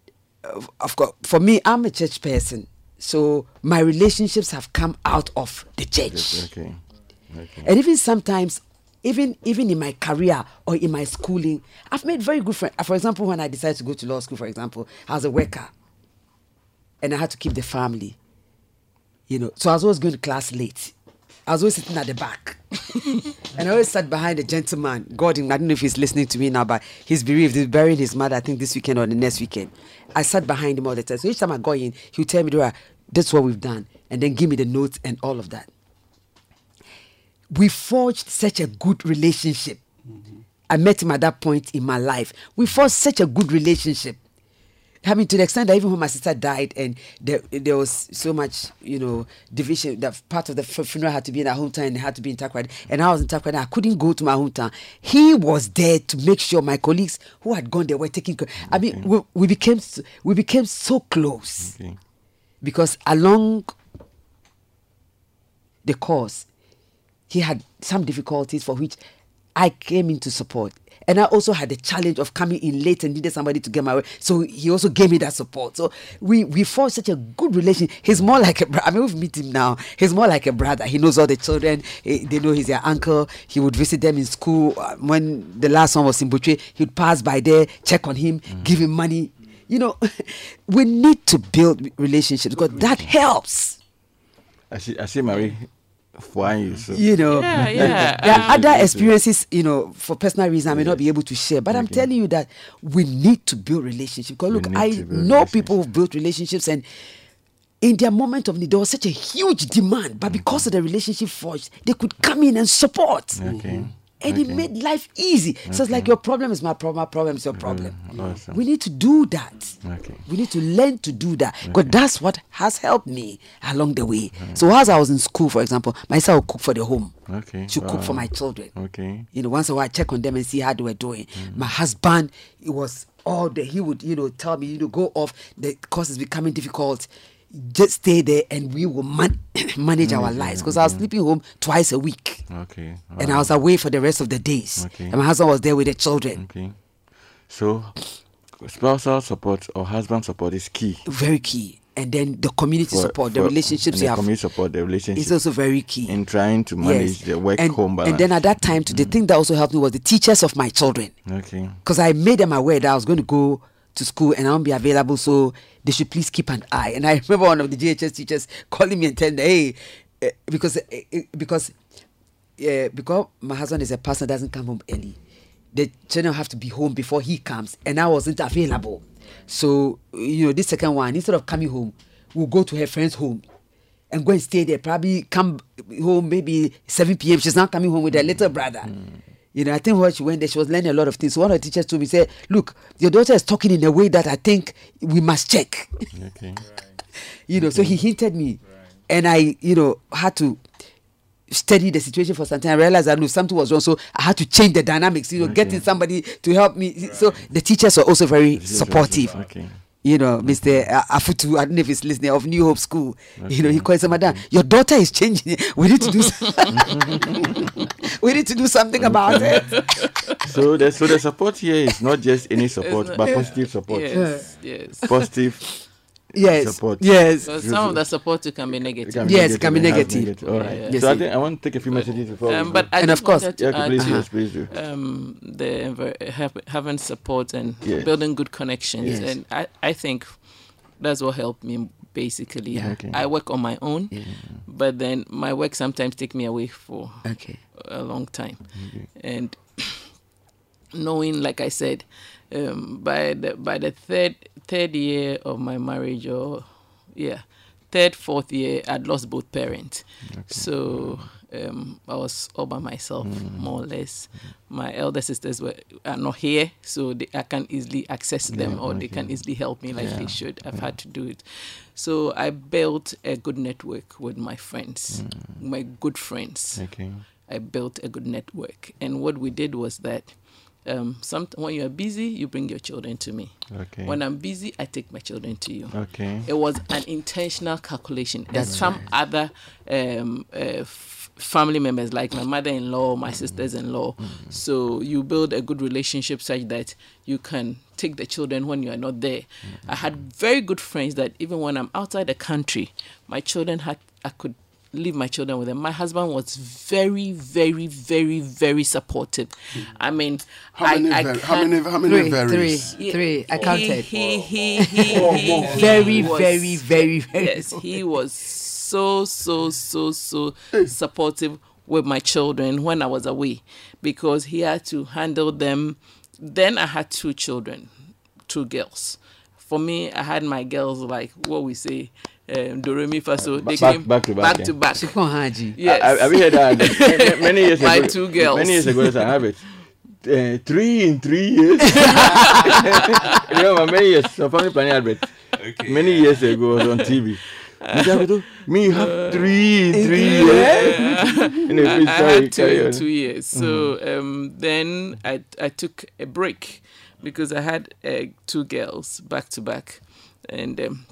of course, for me, I'm a church person, so my relationships have come out of the church. Okay. Okay. And even sometimes, even even in my career or in my schooling, I've made very good friends. For example, when I decided to go to law school, for example, I was a worker, and I had to keep the family. You know, so I was always going to class late. I was always sitting at the back, and I always sat behind a gentleman. Gordon, I don't know if he's listening to me now, but he's bereaved. He's burying his mother. I think this weekend or the next weekend. I sat behind him all the time. So each time I go in, he would tell me, "Dora, "That's what we've done," and then give me the notes and all of that we forged such a good relationship mm-hmm. I met him at that point in my life. We forged such a good relationship. I mean, to the extent that even when my sister died and there, there was so much, you know, division, that part of the funeral had to be in our hometown and it had to be in Takoradi. And I was in Takoradi. I couldn't go to my hometown. He was there to make sure my colleagues who had gone there were taking care. Of. I mean, we, we became we became so close Okay. because along the course, he had some difficulties for which I came in to support. And I also had the challenge of coming in late and needed somebody to get my way. So he also gave me that support. So we we formed such a good relation. He's more like a brother. I mean, we've met him now. He's more like a brother. He knows all the children. Eh, They know he's their uncle. He would visit them in school. Uh, When the last one was in Butchwe, he'd pass by there, check on him, give him money. You know, we need to build relationships because that helps. I see. I see Marie flying you. So you know Yeah, yeah. there are other experiences you know for personal reasons i may not be able to share but i'm telling you that we need to build relationships. Because look i know people who've built relationships and in their moment of need there was such a huge demand but because of the relationship forged they could come in and support. Okay. Mm-hmm. And it made life easy so it's like your problem is my problem my problem is your mm, problem awesome. we need to do that Okay. we need to learn to do that because that's what has helped me along the way. So as I was in school, for example, my sister would cook for the home. Okay. She would cook for my children. Okay. You know, once in a while I check on them and see how they were doing. Mm. My husband, it was all the he would, you know, tell me, you know, go off, the course is becoming difficult. Just stay there and we will man- manage our lives. Because I was sleeping home twice a week. Okay. And I was away for the rest of the days. Okay. And my husband was there with the children. Okay. So, spousal support or husband support is key. Very key. And then the community for- support, the for- relationships and you the have community support, the relationship is also very key. in trying to manage the work and, home balance. and then at that time, too, the mm. thing that also helped me was the teachers of my children. okay. Because I made them aware that I was going to go to school and I won't be available, so they should please keep an eye. And I remember one of the GHS teachers calling me and telling me, hey, eh, because eh, because uh, because my husband is a person doesn't come home early. The children have to be home before he comes, and I wasn't available. So you know, this second one, instead of coming home, we'll go to her friend's home and go and stay there. Probably come home maybe 7 p.m. She's not coming home with her little brother. You know, I think when she went there, she was learning a lot of things. So one of the teachers told me, said, Look, your daughter is talking in a way that I think we must check. Okay. you know, so he hinted me. And I, you know, had to study the situation for some time. I realized that no, something was wrong. So I had to change the dynamics, you know, getting somebody to help me. So the teachers were also very supportive. Okay. You know, Mr. Afutu, I don't know if he's listening, of New Hope School. You know, he calls him, Madam, your daughter is changing. We need to do some- we need to do something about it. So the so the support here is not just any support, not- but positive support. Yes, yes. Positive. Yes. Support. Yes. But some of the support too can be negative. Yes, it can be and has negative. All right. Yeah. Yes, so I it- think I want to take a few messages before. we Um, but And of course- yeah, okay, add please, to, yes, please do. um, the have, having support and Yes. building good connections. Yes. And I, I think that's what helped me basically. Yeah. Okay. I work on my own, but then my work sometimes take me away for Okay. a long time. And knowing, like I said, um, by the by the third third year of my marriage, or yeah, third fourth year, I'd lost both parents. So um, I was all by myself, more or less. My elder sisters were are not here, so they, I can easily access them, or they can easily help me like they should. I've had to do it. So I built a good network with my friends, my good friends. Okay. I built a good network. And what we did was that um, some, when you are busy, you bring your children to me. Okay. When I'm busy, I take my children to you. Okay. It was an intentional calculation. There's some other um, uh, f- family members, like my mother-in-law, my sisters-in-law. So you build a good relationship such that you can take the children when you are not there. I had very good friends that even when I'm outside the country, my children had I could leave my children with them. My husband was very, very, very, very supportive. I mean, How I, many, I var- how many, how many Three, three, varies? three. I he- counted. He, he, he, he, he Very, was- very, very, very. Yes, he was so, so, so, so supportive with my children when I was away because he had to handle them. Then I had two children, two girls. For me, I had my girls like what we say, um, do re mi fa so. They back- came back to back, yeah. to back. Shikon Haji. Yes. I, I, have you heard that? Ma- ma- many years My ago. two girls. Many years ago, yes, I have it. uh, three in three years. Remember many years, so family planning advert. Okay. Many years ago was on TV. Me, you have three in three years. Anyway, please, I had two in two years. So um, then I I took a break because I had uh, two girls back to back, and um,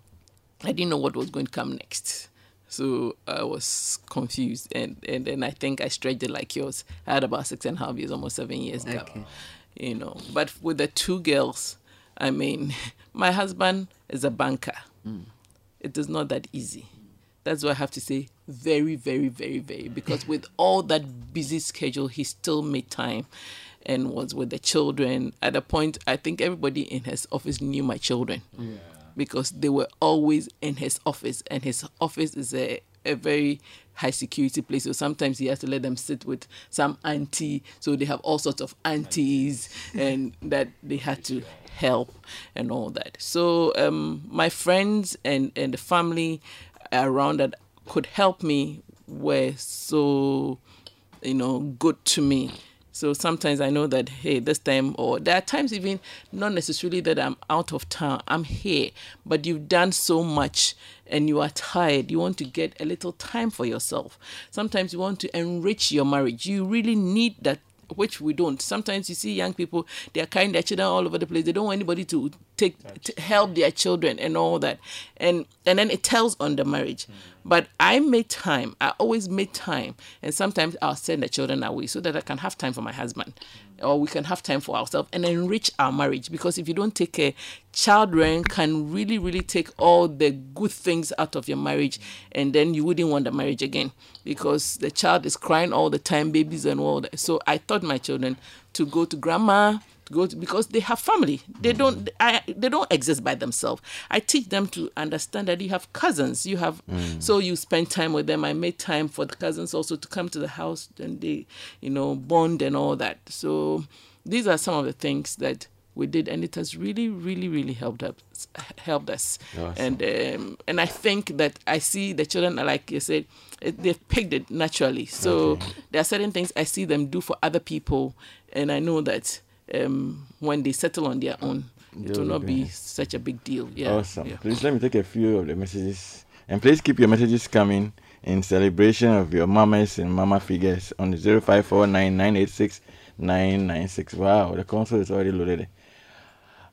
I didn't know what was going to come next. So I was confused, and and then I think I stretched it like yours. I had about six and a half years, almost seven years gap. Okay. You know, but with the two girls, I mean, my husband is a banker. Hmm. It is not that easy. That's why I have to say very, very, very, very because with all that busy schedule, he still made time and was with the children. At a point, I think everybody in his office knew my children because they were always in his office, and his office is a, a very high security place. So sometimes he has to let them sit with some auntie. So they have all sorts of aunties, and that they had to help and all that. So um, my friends and and the family around that could help me were so you know good to me so sometimes i know that hey this time or there are times even not necessarily that i'm out of town i'm here but you've done so much and you are tired you want to get a little time for yourself sometimes you want to enrich your marriage you really need that which we don't. Sometimes you see young people, they are carrying their children all over the place. They don't want anybody to take to help their children and all that, and and then it tells on the marriage. Hmm. But I made time. I always made time, and sometimes I'll send the children away so that I can have time for my husband, hmm. or we can have time for ourselves and enrich our marriage. Because if you don't take care, children can really really take all the good things out of your marriage, hmm. and then you wouldn't want the marriage again. Because the child is crying all the time, babies and all that. So I taught my children to go to grandma, go to because they have family. They don't I they don't exist by themselves. I teach them to understand that you have cousins. You have so you spend time with them. I made time for the cousins also to come to the house and they, you know, bond and all that. So these are some of the things that we did and it has really really really helped us helped us Awesome. and um, and i think that i see the children like you said they've picked it naturally so Okay. there are certain things i see them do for other people and i know that um, when they settle on their own it will not be- be such a big deal yeah Awesome. yeah. Please let me take a few of the messages. And please keep your messages coming in celebration of your mamas and mama figures on the 0549986996. Wow, the console is already loaded.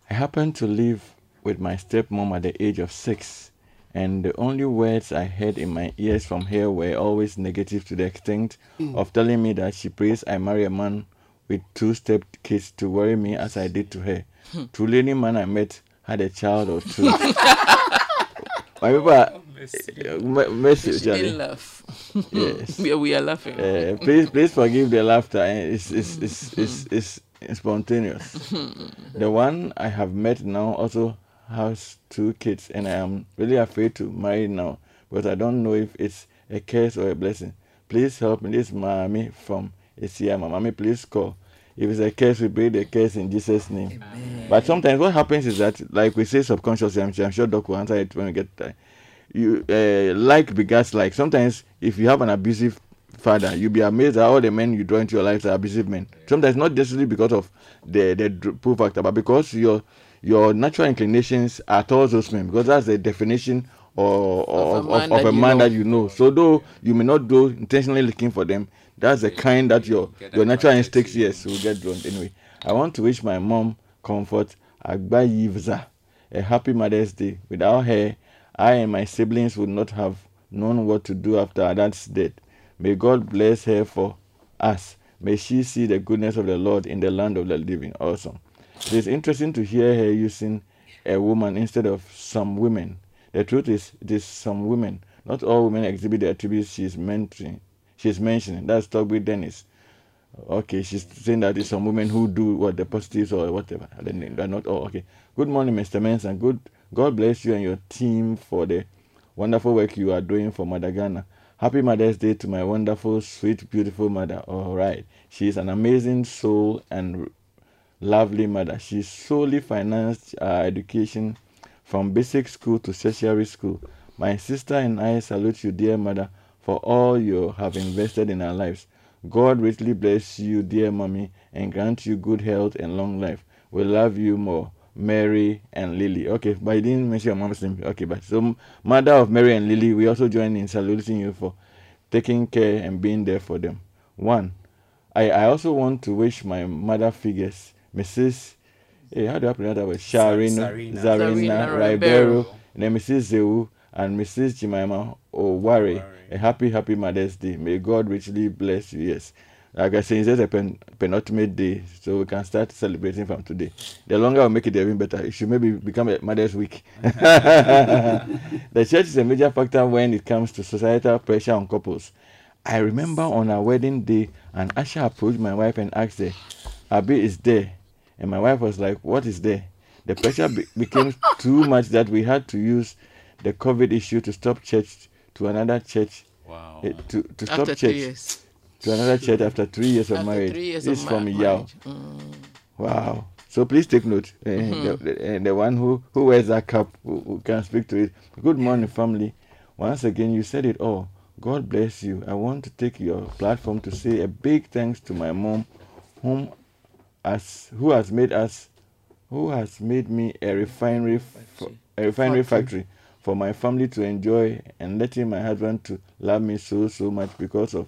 I happened to live with my stepmom at the age of six, and the only words I heard in my ears from her were always negative to the extent of telling me that she prays I marry a man with two step kids to worry me as I did to her. Hmm. Truly, any man I met had a child or two. my oh, mercy, eh, eh, she laugh Yes. we, are, we are laughing Uh, please, please forgive the laughter. eh, It's, it's, it's, it's, it's, it's spontaneous. Hmm. the one I have met now also has two kids, and I am really afraid to marry now because I don't know if it's a curse or a blessing. Please help me. This is Mami from Esiama. Mami, please call. If it's a case, we break the case in Jesus' name. But sometimes what happens is that, like we say subconsciously, I'm, sure- I'm sure Doc will answer it when we get time. You uh, like begets like. Sometimes if you have an abusive father, you'll be amazed at all the men you draw into your life are abusive men. Sometimes not necessarily because of the the pull factor, but because your your natural inclinations are towards those men. Because that's the definition or, or Of of, a man of that a you man know. that you know. So though you may not do intentionally looking for them, that's the kind that your your natural instincts yes will get drawn. Anyway, I want to wish my mom comfort Agba Yivza a happy Mother's Day. Without her, I and my siblings would not have known what to do after her dad's death. May God bless her for us. May she see the goodness of the Lord in the land of the living. Awesome. It is interesting to hear her using a woman instead of some women. The truth is, it is some women. Not all women exhibit the attributes she is mentioning. She is mentioning. That's Togby Dennis. Okay, she's saying that it's some women who do what the positives or whatever. Then they're not all okay. Good morning, Mr. Mensah. Good God bless you and your team for the wonderful work you are doing for Mother Ghana. Happy Mother's Day to my wonderful, sweet, beautiful mother. All right. She is an amazing soul and lovely mother. She solely financed our education from basic school to tertiary school. My sister and I salute you, dear mother, for all you have invested in our lives. God richly bless you, dear mommy, and grant you good health and long life. We love you more. Mary and Lily. Okay, but I didn't mention your mom's name. Okay, but so mother of Mary and Lily, we also join in saluting you for taking care and being there for them. One, I, I also want to wish my mother figures, Mrs. Hey, eh, how do I pronounce that word? Sharino, Zarina. Zarina, Zarina Ribeiro, Ribeiro. and then Mrs. Zewu and Mrs. Jemima Oware. A happy, happy Mother's Day. May God richly bless you. Yes. Like I said, it's just a pen, penultimate day, so we can start celebrating from today. The longer we make it, the even better. It should maybe become a Mother's Week. the church is a major factor when it comes to societal pressure on couples. I remember on our wedding day, an usher approached my wife and asked her, Abi is there? And my wife was like, What is there? The pressure be- became too much that we had to use the COVID issue to stop church to another church. Wow. eh, to, to stop After church two years. to another church after three years of After marriage. three years this of is from ma- Yao. Mm. Wow. So please take note. Uh, the, the, uh, the one who, who wears that cap who, who can speak to it. Good morning, family. Once again, you said it all. God bless you. I want to take your platform to say a big thanks to my mom, whom as who has made us, who has made me a refinery, f- a refinery factory for my family to enjoy, and letting my husband to love me so so much because of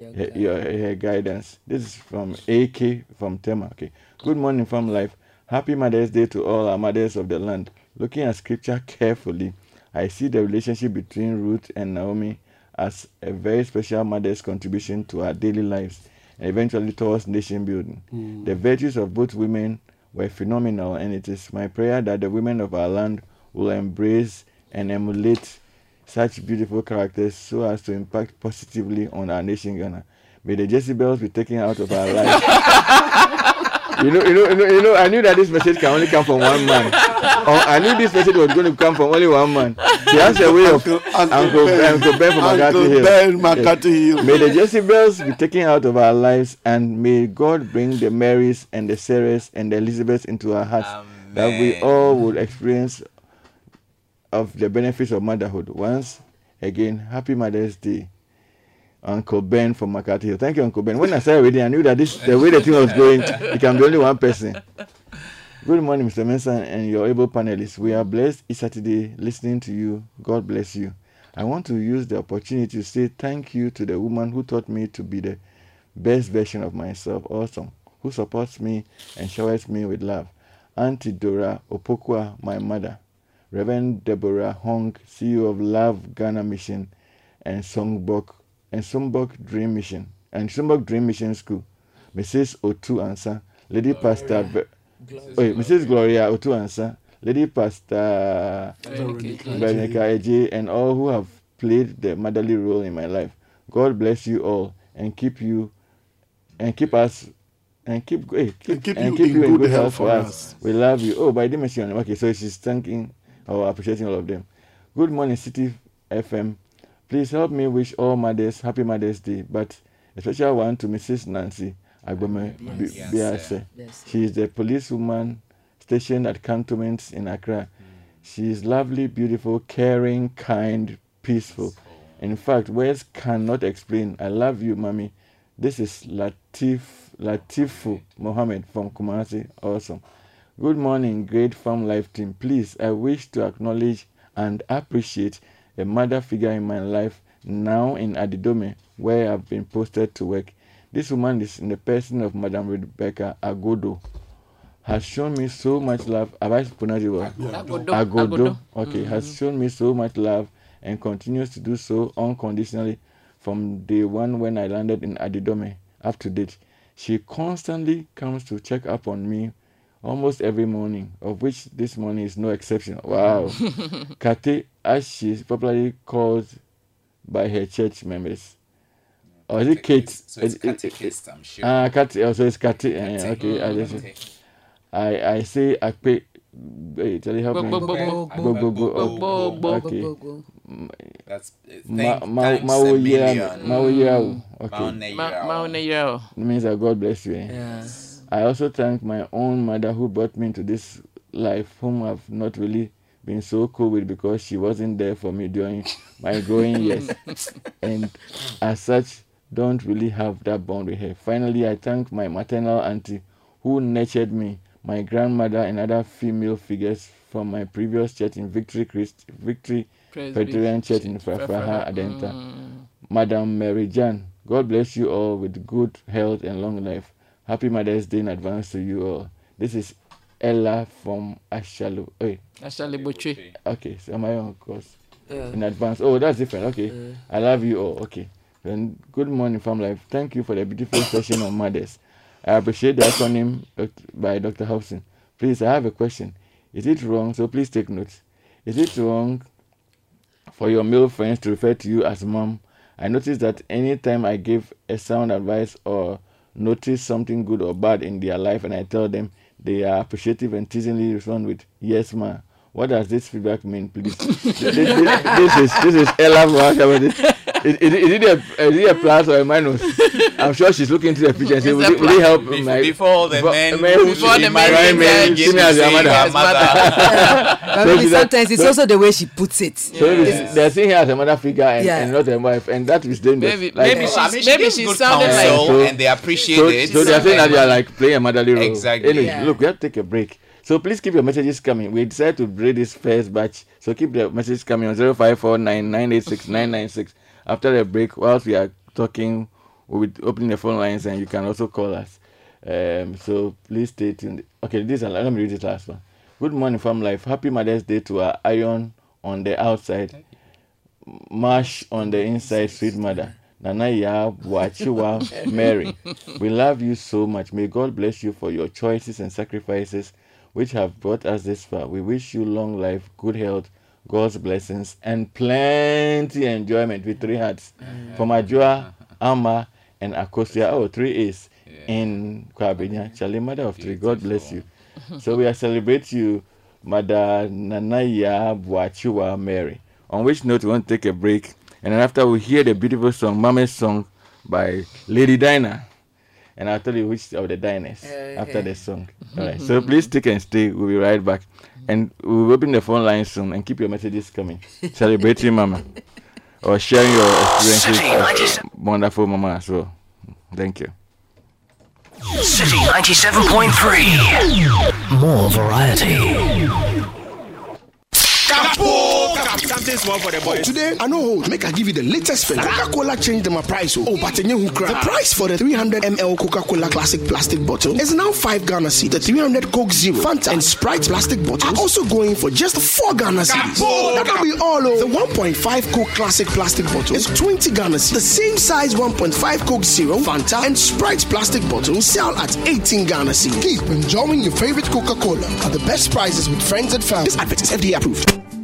her, your, her guidance. This is from AK from Tema. Okay. Good morning, FamLife. Happy Mother's Day to all our mothers of the land. Looking at scripture carefully, I see the relationship between Ruth and Naomi as a very special mother's contribution to our daily lives and eventually towards nation building. Hmm. The virtues of both women were phenomenal, and it is my prayer that the women of our land will embrace and emulate such beautiful characters so as to impact positively on our nation Ghana. May the Jezebels be taken out of our lives. you, know, you, know, you know, you know, I knew that this message can only come from one man. Or I knew this message was going to come from only one man. He has a way of Uncle, Uncle, Ben, Uncle Ben from Uncle McCarthy Hill. Ben McCarthy Hill. May the Jezebels be taken out of our lives, and may God bring the Marys and the Sarahs and the Elizabeths into our hearts, that we all will experience of the benefits of motherhood. Once again, happy Mother's Day, Uncle Ben from Hill. Thank you, Uncle Ben. When I started reading, I knew that this the way the thing was going, it can be only one person. Good morning, Mr. Mensah and your able panelists. We are blessed each Saturday listening to you. God bless you. I want to use the opportunity to say thank you to the woman who taught me to be the best version of myself, awesome, who supports me and showers me with love. Auntie Dora Opokwa, my mother. Reverend Deborah Hong, CEO of Love Ghana Mission and Songbok and Songbok Dream Mission and Songbok Dream Mission School. Mrs. Otu Ansa, Lady Pastor Ve- Wait, Mrs. Gloria Otu Ansa, Lady Pastor Veronica Eje, and all who have played the motherly role in my life. God bless you all and keep you and keep us and keep hey, keep, And keep you in good health for us. We love you. Oh, by the your. Okay, so she's thanking or appreciating all of them. Good morning, Citi FM. Please help me wish all mothers happy Mother's Day, but a special one to Mrs. Nancy Agbome Biase. Biase. Yes. She is the policewoman stationed at cantonments in Accra. Hmm. She is lovely, beautiful, caring, kind, peaceful. In fact, words cannot explain. I love you, mommy. This is Latif Latifu Mohammed from Kumasi. Awesome. Good morning, great FamLife team. Please, I wish to acknowledge and appreciate a mother figure in my life now in Adidome, where I've been posted to work. This woman is in the person of Madam Rebecca Agodo. Has shown me so much love. Have I pronounced it well? Agodo. Agodo, Agodo. okay, mm-hmm. has shown me so much love and continues to do so unconditionally from day one when I landed in Adidome up to date. She constantly comes to check up on me almost every morning, of which this morning is no exception. Wow. Kate, as she is popularly called by her church members. Or is it Kate? So it's Is- is- catechist, I'm sure. Ah, Kate, also it's Kate. Kate. okay, I just, Kate. I, I say Akpe. Wait, tell you help Bo- me. bo- bo- bo- bo- bo- Okay. That's uh, Ma, thank, ma, thanks ma, a wo yia- million. ma, wo yia wo. Okay. Maone Ma- yao. Maone Yao. It means that God bless you. Eh? Yeah. I also thank my own mother who brought me into this life, whom I've not really been so cool with because she wasn't there for me during my growing years. And as such, don't really have that bond with her. Finally, I thank my maternal auntie who nurtured me, my grandmother, and other female figures from my previous church in Victory Christ, Victory Presbyterian Church in Frafraha, Adenta. Mm. Madam Mary Jan, God bless you all with good health and long life. Happy Mother's Day in advance to you all. This is Ella from Ashalo. Hey, Butchie. okay, so am I on course? Yeah. in advance. Oh, that's different. Okay. I love you all. Okay. Then good morning, FamLife. Thank you for the beautiful session on mothers. I appreciate the acronym uh, by Dr. Hobson. Please, I have a question. Is it wrong? So please take notes. Is it wrong for your male friends to refer to you as mom? I notice that anytime I give a sound advice or notice something good or bad in their life and I tell them, they are appreciative and teasingly respond with, Yes, ma. What does this feedback mean, please? this, this, this is this is Ella from Is, is, is, it a, is it a plus or a minus? I'm sure she's looking into the picture and saying, will, it, will it help Bef- my before the before- men, men Before the men married begin men to see me as their say mother. your mother. But So maybe she's like- sometimes it's so- also the way she puts it. So it's- they're seeing her as a mother figure and, Yeah. and not a wife, and that is dangerous. Maybe- Like, maybe So, I mean, she maybe gives she good sounded like- So- and they appreciate so, it. so they're saying that And- you are like playing a motherly role. Exactly. Anyway, Yeah. look, we have to take a break. So please keep your messages coming. We decided to break this first batch. So keep the messages coming on 0549986996. After the break, whilst we are talking, we'll be opening the phone lines and you can also call us. Um, so please stay tuned. Okay, this is, let me read this last one. Good morning, FamLife. Happy Mother's Day to our iron on the outside, mash on the inside, sweet mother. Nana ya Wachiwa Mary. We love you so much. May God bless you for your choices and sacrifices which have brought us this far. We wish you long life, good health, God's blessings, and plenty enjoyment with three hearts. From Ajua, Ama, and Akosia. Oh, three A's in Kwabenya. Charlie, mother of three. God bless you. so we are celebrate you, Mother Nanaya Bwachiwa Mary. On which note, we want to take a break. And then after we hear the beautiful song, Mama's Song by Lady Dinah. And I'll tell you which of the diners after the song. All right. So please stick and stay. We'll be right back. And we'll open the phone line soon and keep your messages coming. Celebrating Mama. Or sharing your experiences as a wonderful Mama as well. Thank you. Citi 97.3. More variety. Something small for the boys. Oh, today, I know hold. Make I give you the latest fella. Coca-Cola changed them a price. Oh. oh, but you The price for the 300 ml Coca-Cola classic plastic bottle is now 5 Ghana cedis. The 300 Coke Zero, Fanta, and Sprite plastic bottles are also going for just 4 Ghana cedis. That'll be all over. The 1.5 Coke classic plastic bottle is 20 Ghana cedis. The same size 1.5 Coke Zero, Fanta, and Sprite plastic bottles sell at 18 Ghana cedis. Keep enjoying your favorite Coca-Cola at the best prices with friends and family. This advert is FDA approved.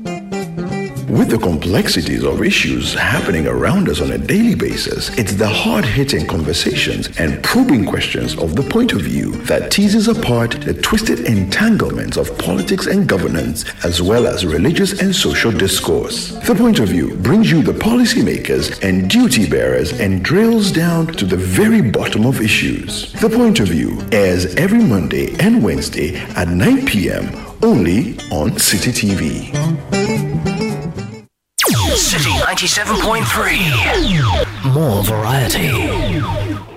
With the complexities of issues happening around us on a daily basis, it's the hard hitting conversations and probing questions of the point of view that teases apart the twisted entanglements of politics and governance, as well as religious and social discourse. The point of view brings you the policymakers and duty bearers and drills down to the very bottom of issues. The point of view airs every Monday and Wednesday at 9 p.m. only on Citi TV. Citi 97.3. More variety.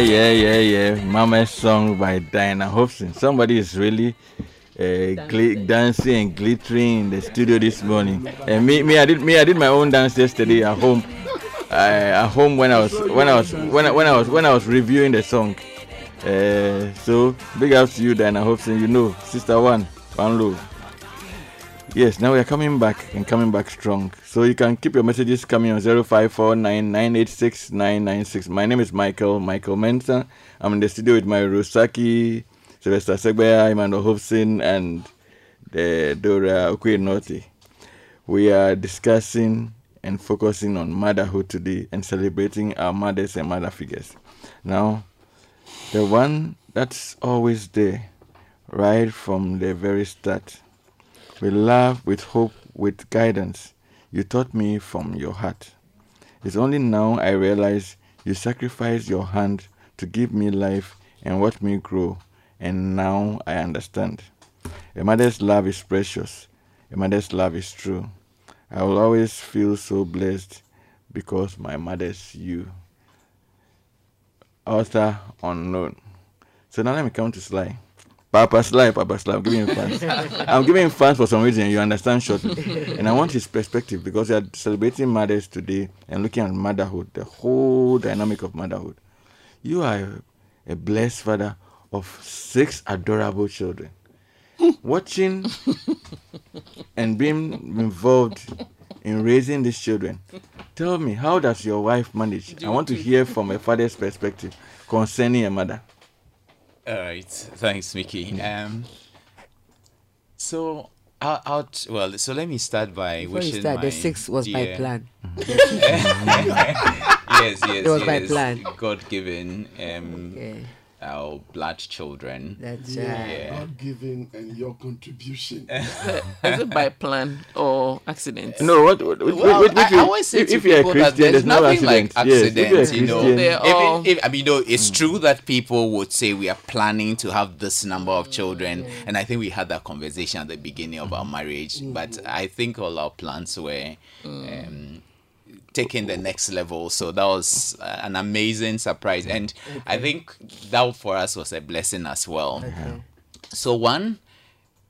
Yeah, yeah, yeah. Mama's song by Diana Hobson. Somebody is really uh, gl- dancing and glittering in the studio this morning. And me, me, I did, me, I did my own dance yesterday at home. Uh, at home when I was, when I was, when I, when I was, when I was reviewing the song. Uh, so big ups to you, Diana Hobson. You know, sister one, one love. Yes, now we are coming back and coming back strong. So you can keep your messages coming on 0549986996. My name is Michael, Michael Mensah. I'm in the studio with my Rosaki, Sylvester Segbaya, Emmanuel Hobson, and the Dora Okwenote. We are discussing and focusing on motherhood today and celebrating our mothers and mother figures. Now, the one that's always there, right from the very start with love, with hope, with guidance. You taught me from your heart. It's only now I realize you sacrificed your hand to give me life and watch me grow, and now I understand. A mother's love is precious, a mother's love is true. I will always feel so blessed because my mother's you. Author unknown. So now let me come to Sly. Papa Sly, Papa Sly, I'm giving him fans. I'm giving him fans for some reason, you understand shortly. And I want his perspective because we are celebrating mothers today and looking at motherhood, the whole dynamic of motherhood. You are a, a blessed father of six adorable children. Watching and being involved in raising these children. Tell me, how does your wife manage? I want to hear from a father's perspective concerning a mother. All right, thanks, Mickey. Um, so out, out well, so let me start by Before you start, my the six was my plan. yes, yes, It was my yes. plan. God given, um, Okay. Our blood children. That's yeah. God given and your contribution. Is it by plan or accident? No, what? what, what, Well, what- what I you- always say if, to if you're a people that there's there's no nothing like accident. Yes, you're a accidents, you know. Christian- They're all- Even if, I mean, you know, it's mm. true that people would say we are planning to have this number of children, mm, and I think we had that conversation at the beginning of our marriage. But mm-hmm. I think all our plans were mm. um, taking the next level, so that was uh, an amazing surprise, and I think that for us was a blessing as well. So one,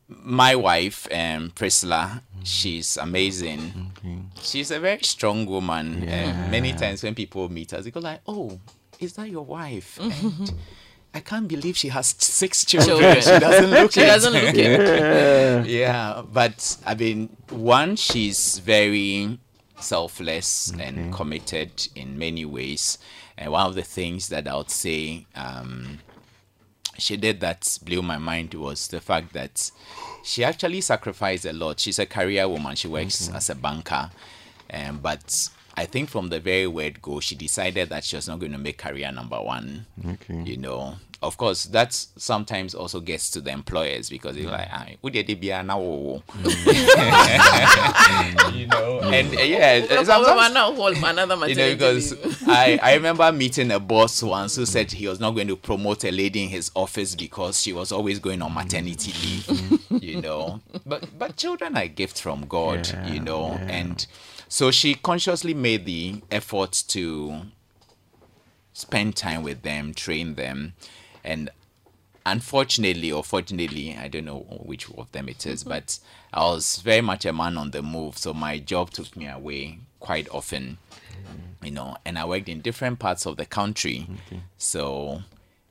my wife, um, Priscilla, she's amazing. She's a very strong woman. Um, many times when people meet us, they go like, "Oh, is that your wife?" And I can't believe she has six children. Children. she doesn't look She it. doesn't look it. yeah, but I mean, one, she's very selfless and committed in many ways. And one of the things that I would say um, she did that blew my mind was the fact that she actually sacrificed a lot. She's a career woman. She works as a banker, um, but I think from the very word go, she decided that she was not going to make career number one. Okay. You know, of course, that sometimes also gets to the employers because they're like, "Ah, who did it be? A now?" you know, and uh, yeah, No, sometimes- but we're not you know, because. I, I remember meeting a boss once who said he was not going to promote a lady in his office because she was always going on maternity leave, you know. But but children are a gift from God, you know, and so she consciously made the effort to spend time with them, train them, and unfortunately or fortunately, I don't know which of them it is, mm-hmm. but I was very much a man on the move, so my job took me away quite often, mm-hmm. you know, and I worked in different parts of the country. So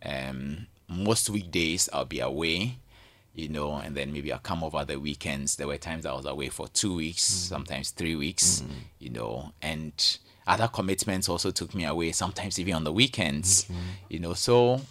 um, most weekdays I'll be away, you know, and then maybe I'll come over the weekends. There were times I was away for two weeks, mm-hmm. sometimes three weeks, you know, and other commitments also took me away, sometimes even on the weekends, you know. So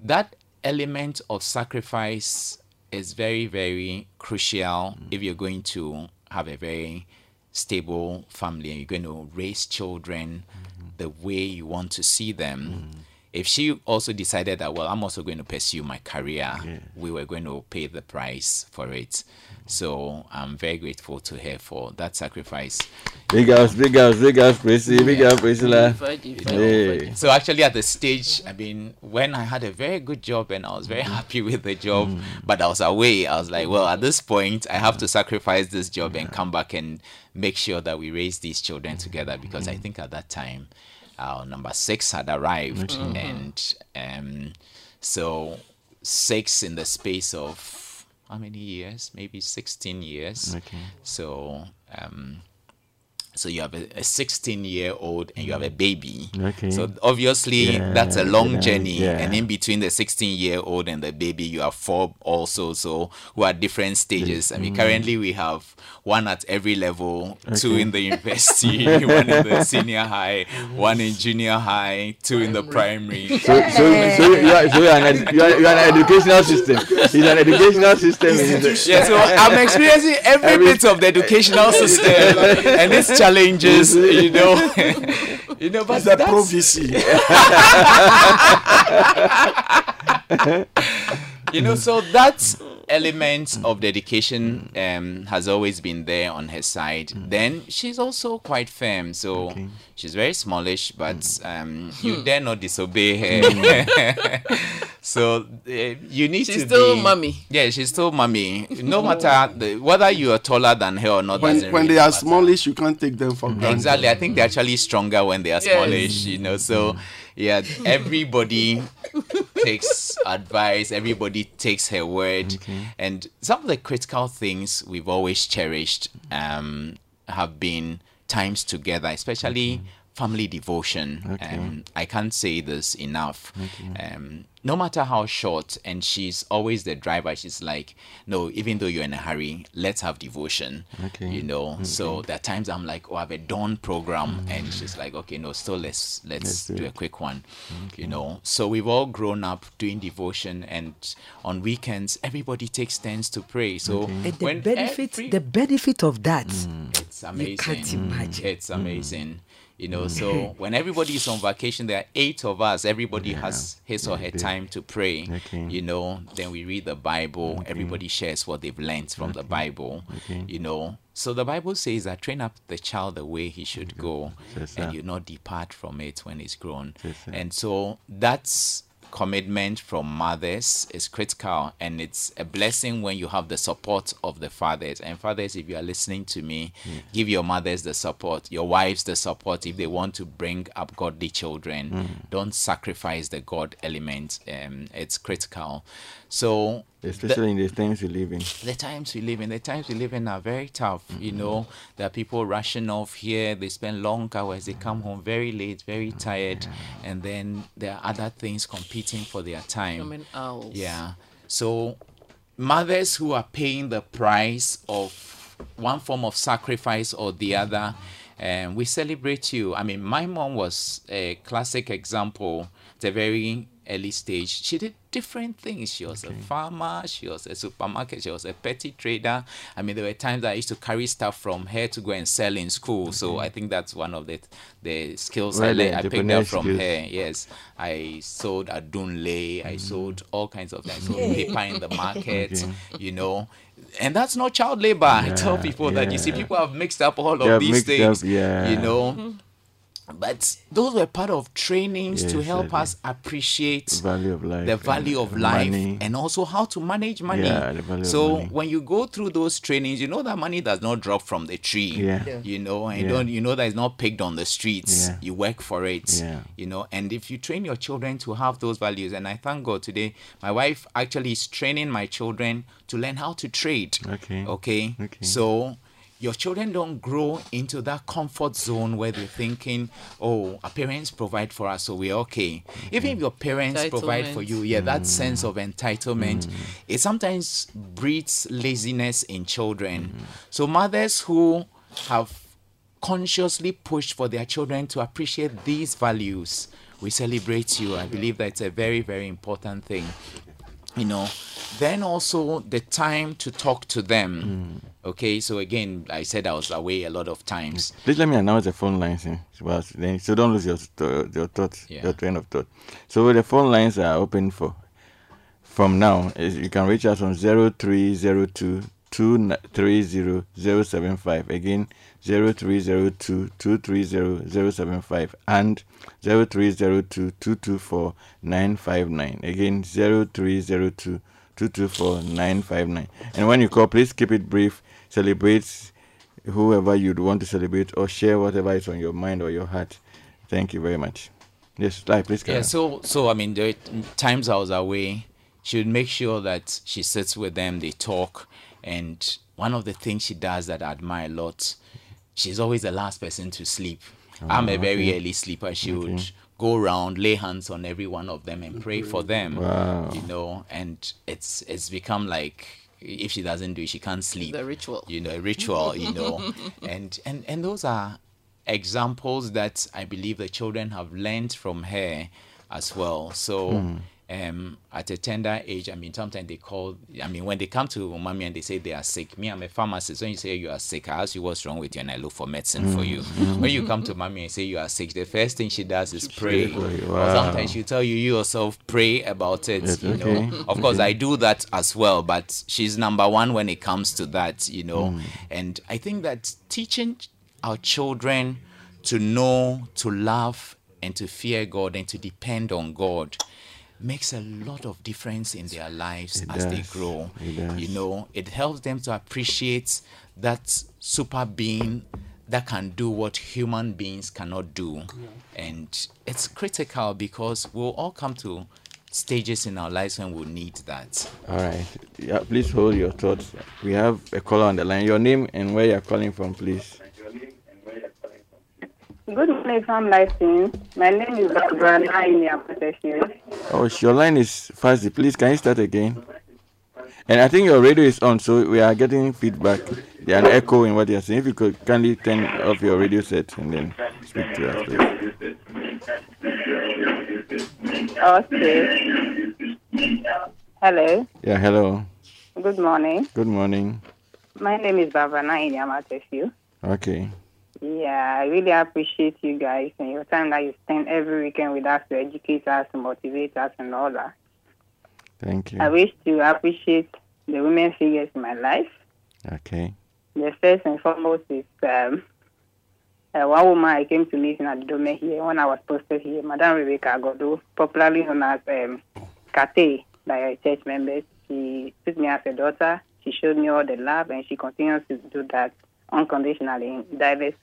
that element of sacrifice is very, very crucial mm. if you're going to have a very stable family and you're going to raise children mm-hmm. the way you want to see them. Mm. If she also decided that, well, I'm also going to pursue my career, we were going to pay the price for it. So I'm very grateful to her for that sacrifice. Big house, big house, big house, Prissy, big house, Priscilla. Virgin, Hey. So actually, at the stage, I mean, when I had a very good job and I was very mm. happy with the job, mm. but I was away, I was like, well, at this point, I have to sacrifice this job and come back and make sure that we raise these children together because I mm. think at that time, our number six had arrived, and um, so six in the space of how many years? Maybe sixteen years. Okay. So. Um, so you have a 16 year old and you have a baby. Okay. So obviously Yeah, that's a long yeah, journey. yeah. And in between the 16 year old and the baby, you have four also. So who are different stages. I mean, mm. currently we have one at every level, two in the university, one in the senior high, one in junior high, two in the primary. So, so, so you are, so you are, an, ed- you are, you are an educational system. It's an educational system. Yeah, so I'm experiencing every, Every- bit of the educational system and its challenges, you know. you know, but It's that's- prophecy. you know so that element of dedication um, has always been there on her side then she's also quite firm so she's very smallish but um, you dare not disobey her so uh, you need She's to still be, mummy. yeah she's still mummy no matter the, whether you are taller than her or not when when really they are matter. smallish, you can't take them for granted. Exactly. I think they're actually stronger when they are Yes. smallish, you know. So yeah, everybody takes advice, everybody takes her word. And some of the critical things we've always cherished um have been times together, especially family devotion. Okay. Um, I can't say this enough. Um, no matter how short, and she's always the driver. She's like, no, even though you're in a hurry, let's have devotion. Okay. You know. So there are times I'm like, oh, I have a dawn program, and she's like, okay, no, still let's let's, Let's do do, a quick one. You know. So we've all grown up doing devotion, and on weekends everybody takes turns to pray. So And the when benefit, every- the benefit of that, it's amazing. you can't imagine. It's amazing. You know, so when everybody is on vacation, there are eight of us. Everybody has his or her time to pray. Okay. You know, then we read the Bible. Everybody shares what they've learned from the Bible. Okay. You know, so the Bible says that train up the child the way he should go, and you not depart from it when he's grown. And so that's commitment from mothers is critical and it's a blessing when you have the support of the fathers. And fathers if you are listening to me give your mothers the support your wives the support if they want to bring up godly children. Don't sacrifice the god element. Um, it's critical so the- Especially in the times we live in. the times we live in, the times we live in are very tough. You know, there are people rushing off here. They spend long hours. They come home very late, very tired, and then there are other things competing for their time. Women owls. Yeah. So mothers who are paying the price of one form of sacrifice or the other, um, we celebrate you. I mean, my mom was a classic example at a very early stage. She did different things. She was a farmer, she was a supermarket, she was a petty trader. I mean, there were times I used to carry stuff from her to go and sell in school. So I think that's one of the the skills I, Well, the learned, I picked up from skills. her. Yes, I sold adunle. I mm. sold all kinds of things. I sold paper in the market. You know, and that's not child labor. I tell people that you see, people have mixed up all They of these mixed up, things. yeah. You know. Mm-hmm. But those were part of trainings to help I us appreciate Value of life. the value of life money. and also how to manage money. Yeah, the value of so money. when you go through those trainings, you know that money does not drop from the tree. Yeah. Yeah. You know, and you Yeah. don't you know that it's not picked on the streets. Yeah. You work for it. Yeah. You know, and if you train your children to have those values, and I thank God today, my wife actually is training my children to learn how to trade. Okay. Okay. Okay. So your children don't grow into that comfort zone where they're thinking, oh, our parents provide for us, so we're okay. Even if mm-hmm. your parents provide for you, yeah, that mm. sense of entitlement, mm. it sometimes breeds laziness in children. Mm-hmm. So mothers who have consciously pushed for their children to appreciate these values, we celebrate you. I believe that's a very, very important thing you know then also the time to talk to them okay so again i said i was away a lot of times Please let me announce the phone lines. eh, well, then, so don't lose your your thoughts, Yeah. your train of thought. So the phone lines are open for from now. Is You can reach us on 0302 230 Again, 0302 230 and 0302 224 959. Again, 0302 224 959. And when you call, please keep it brief. Celebrate whoever you'd want to celebrate or share whatever is on your mind or your heart Thank you very much. Yes, like please. Yeah, carry on. so so I mean, there are times I was away, she would make sure that she sits with them, they talk, and one of the things she does that I admire a lot, she's always the last person to sleep. Ah, I'm a very okay. early sleeper. She would go around, lay hands on every one of them, and pray for them. Wow. You know, and it's it's become like if she doesn't do it, she can't sleep. The ritual. You know, a ritual. You know, and and and those are examples that I believe the children have learned from her as well. So hmm. Um, at a tender age, I mean, sometimes they call, I mean, when they come to mommy and they say they are sick, me, I'm a pharmacist. When you say you are sick, I ask you what's wrong with you and I look for medicine for you. When you come to mommy and say you are sick, the first thing she does is pray. Wow. sometimes she tell you, you yourself pray about it. Yes, you okay, know, of course, I do that as well, but she's number one when it comes to that, you know. And I think that teaching our children to know, to love, and to fear God and to depend on God makes a lot of difference in their lives It as they grow. You know, it helps them to appreciate that super being that can do what human beings cannot do. And it's critical because we'll all come to stages in our lives when we'll need that. All right. Yeah, please hold your thoughts. We have a caller on the line. Your name and where you're calling from, please. Good morning from Lighting. My name is Brana Inyapateshu. Oh, your line is fuzzy. Please, can you start again? And I think your radio is on, so we are getting feedback. There's an echo in what you're saying. If you could kindly turn off your radio set and then speak to us, please. Okay. Hello. Yeah, hello. Good morning. Good morning. My name is Bavana Inyapateshu. Okay. Yeah, I really appreciate you guys and your time that you spend every weekend with us to educate us, to motivate us, and all that. Thank you. I wish to appreciate the women figures in my life. Okay. The first and foremost is um, uh, one woman I came to meet in Adome here when I was posted here, Madam Rebecca Agodo, popularly known as um, Kate by her church members. She took me as a daughter. She showed me all the love, and she continues to do that unconditionally in diverse.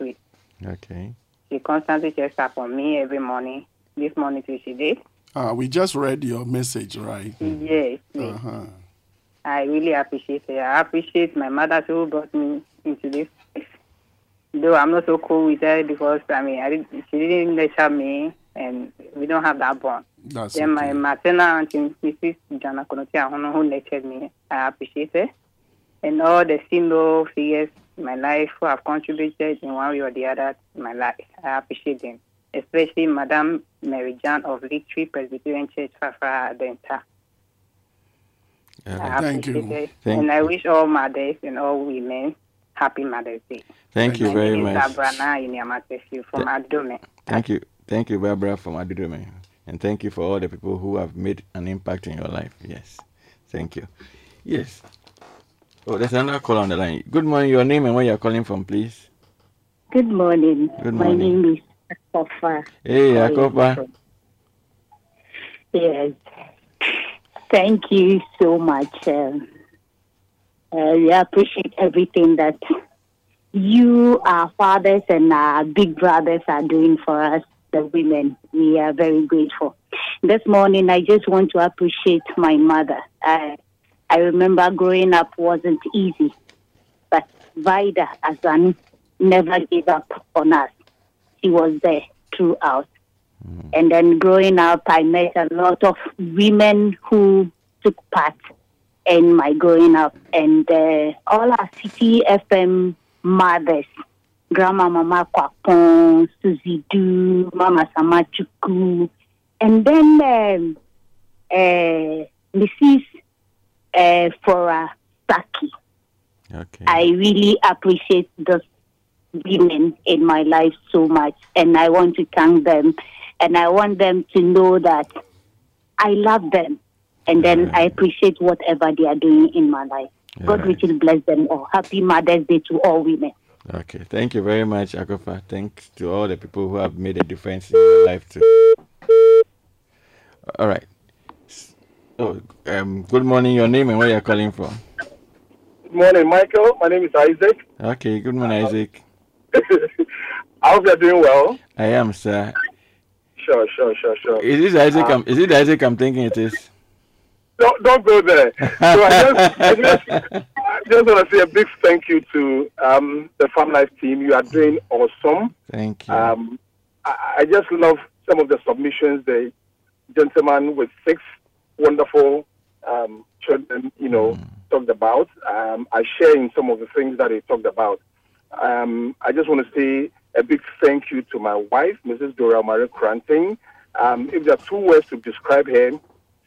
Okay. She constantly checks up on me every morning. This morning too, she did. Uh, we just read your message, right? Yes, yes. Uh-huh. I really appreciate her. I appreciate my mother too, who brought me into this. place. Though I'm not so cool with her because I mean, I didn't, she didn't nurture me, and we don't have that bond. That's then my okay. maternal auntie, Mrs. Jana Konotia, Ahono, who nurtured me, I appreciate her. And all the single figures in my life who have contributed in one way or the other in my life, I appreciate them. Especially Madam Mary Jan of Victory Presbyterian Church, Fafra Denta. All Thank you. Thank and I wish all mothers and all women happy Mother's Day. Thank you My very name is much. Sabrina Inyamatefu from Adome. Thank you. Thank you, Barbara from Adudome. And thank you for all the people who have made an impact in your life. Yes. Thank you. Yes. Oh, there's another call on the line. Good morning. Your name and where you're calling from, please. Good morning. Good morning. My name is Akofa. Hey, Akopa. Yes. Thank you so much. Um, uh, we appreciate everything that you, our fathers, and our big brothers are doing for us, the women. We are very grateful. This morning, I just want to appreciate my mother. I, I remember growing up wasn't easy, but Vida Azan never gave up on us. She was there throughout. And then growing up, I met a lot of women who took part in my growing up. And uh, all our Citi FM mothers, Grandma Mama Kwapon, Susie Du, Mama Samachuku, and then um, uh, Mrs. Uh, Flora Saki. Okay. I really appreciate those women in my life so much, and I want to thank them, and I want them to know that I love them, and then I appreciate whatever they are doing in my life. God Alright. richly bless them all. Happy Mother's Day to all women. Okay. Thank you very much, Akofa. Thanks to all the people who have made a difference in your life too. All right. Oh, um, good morning. Your name and where you're calling from. Good morning, Michael. My name is Isaac. Okay. Good morning, Isaac. I hope you're doing well. I am, sir. Sure, sure, sure, sure. Is it Isaac? Uh, I'm, is it Isaac I'm thinking it is? don't, don't go there. So I just, I just, just want to say a big thank you to um, the FamLife team. You are doing awesome. Thank you. Um, I, I just love some of the submissions. The gentleman with six wonderful um, children, you know, talked about. Um, I share in some of the things that he talked about. Um, I just want to say a big thank you to my wife, Mrs. Dora Marie Cranting. Um, if there are two words to describe her,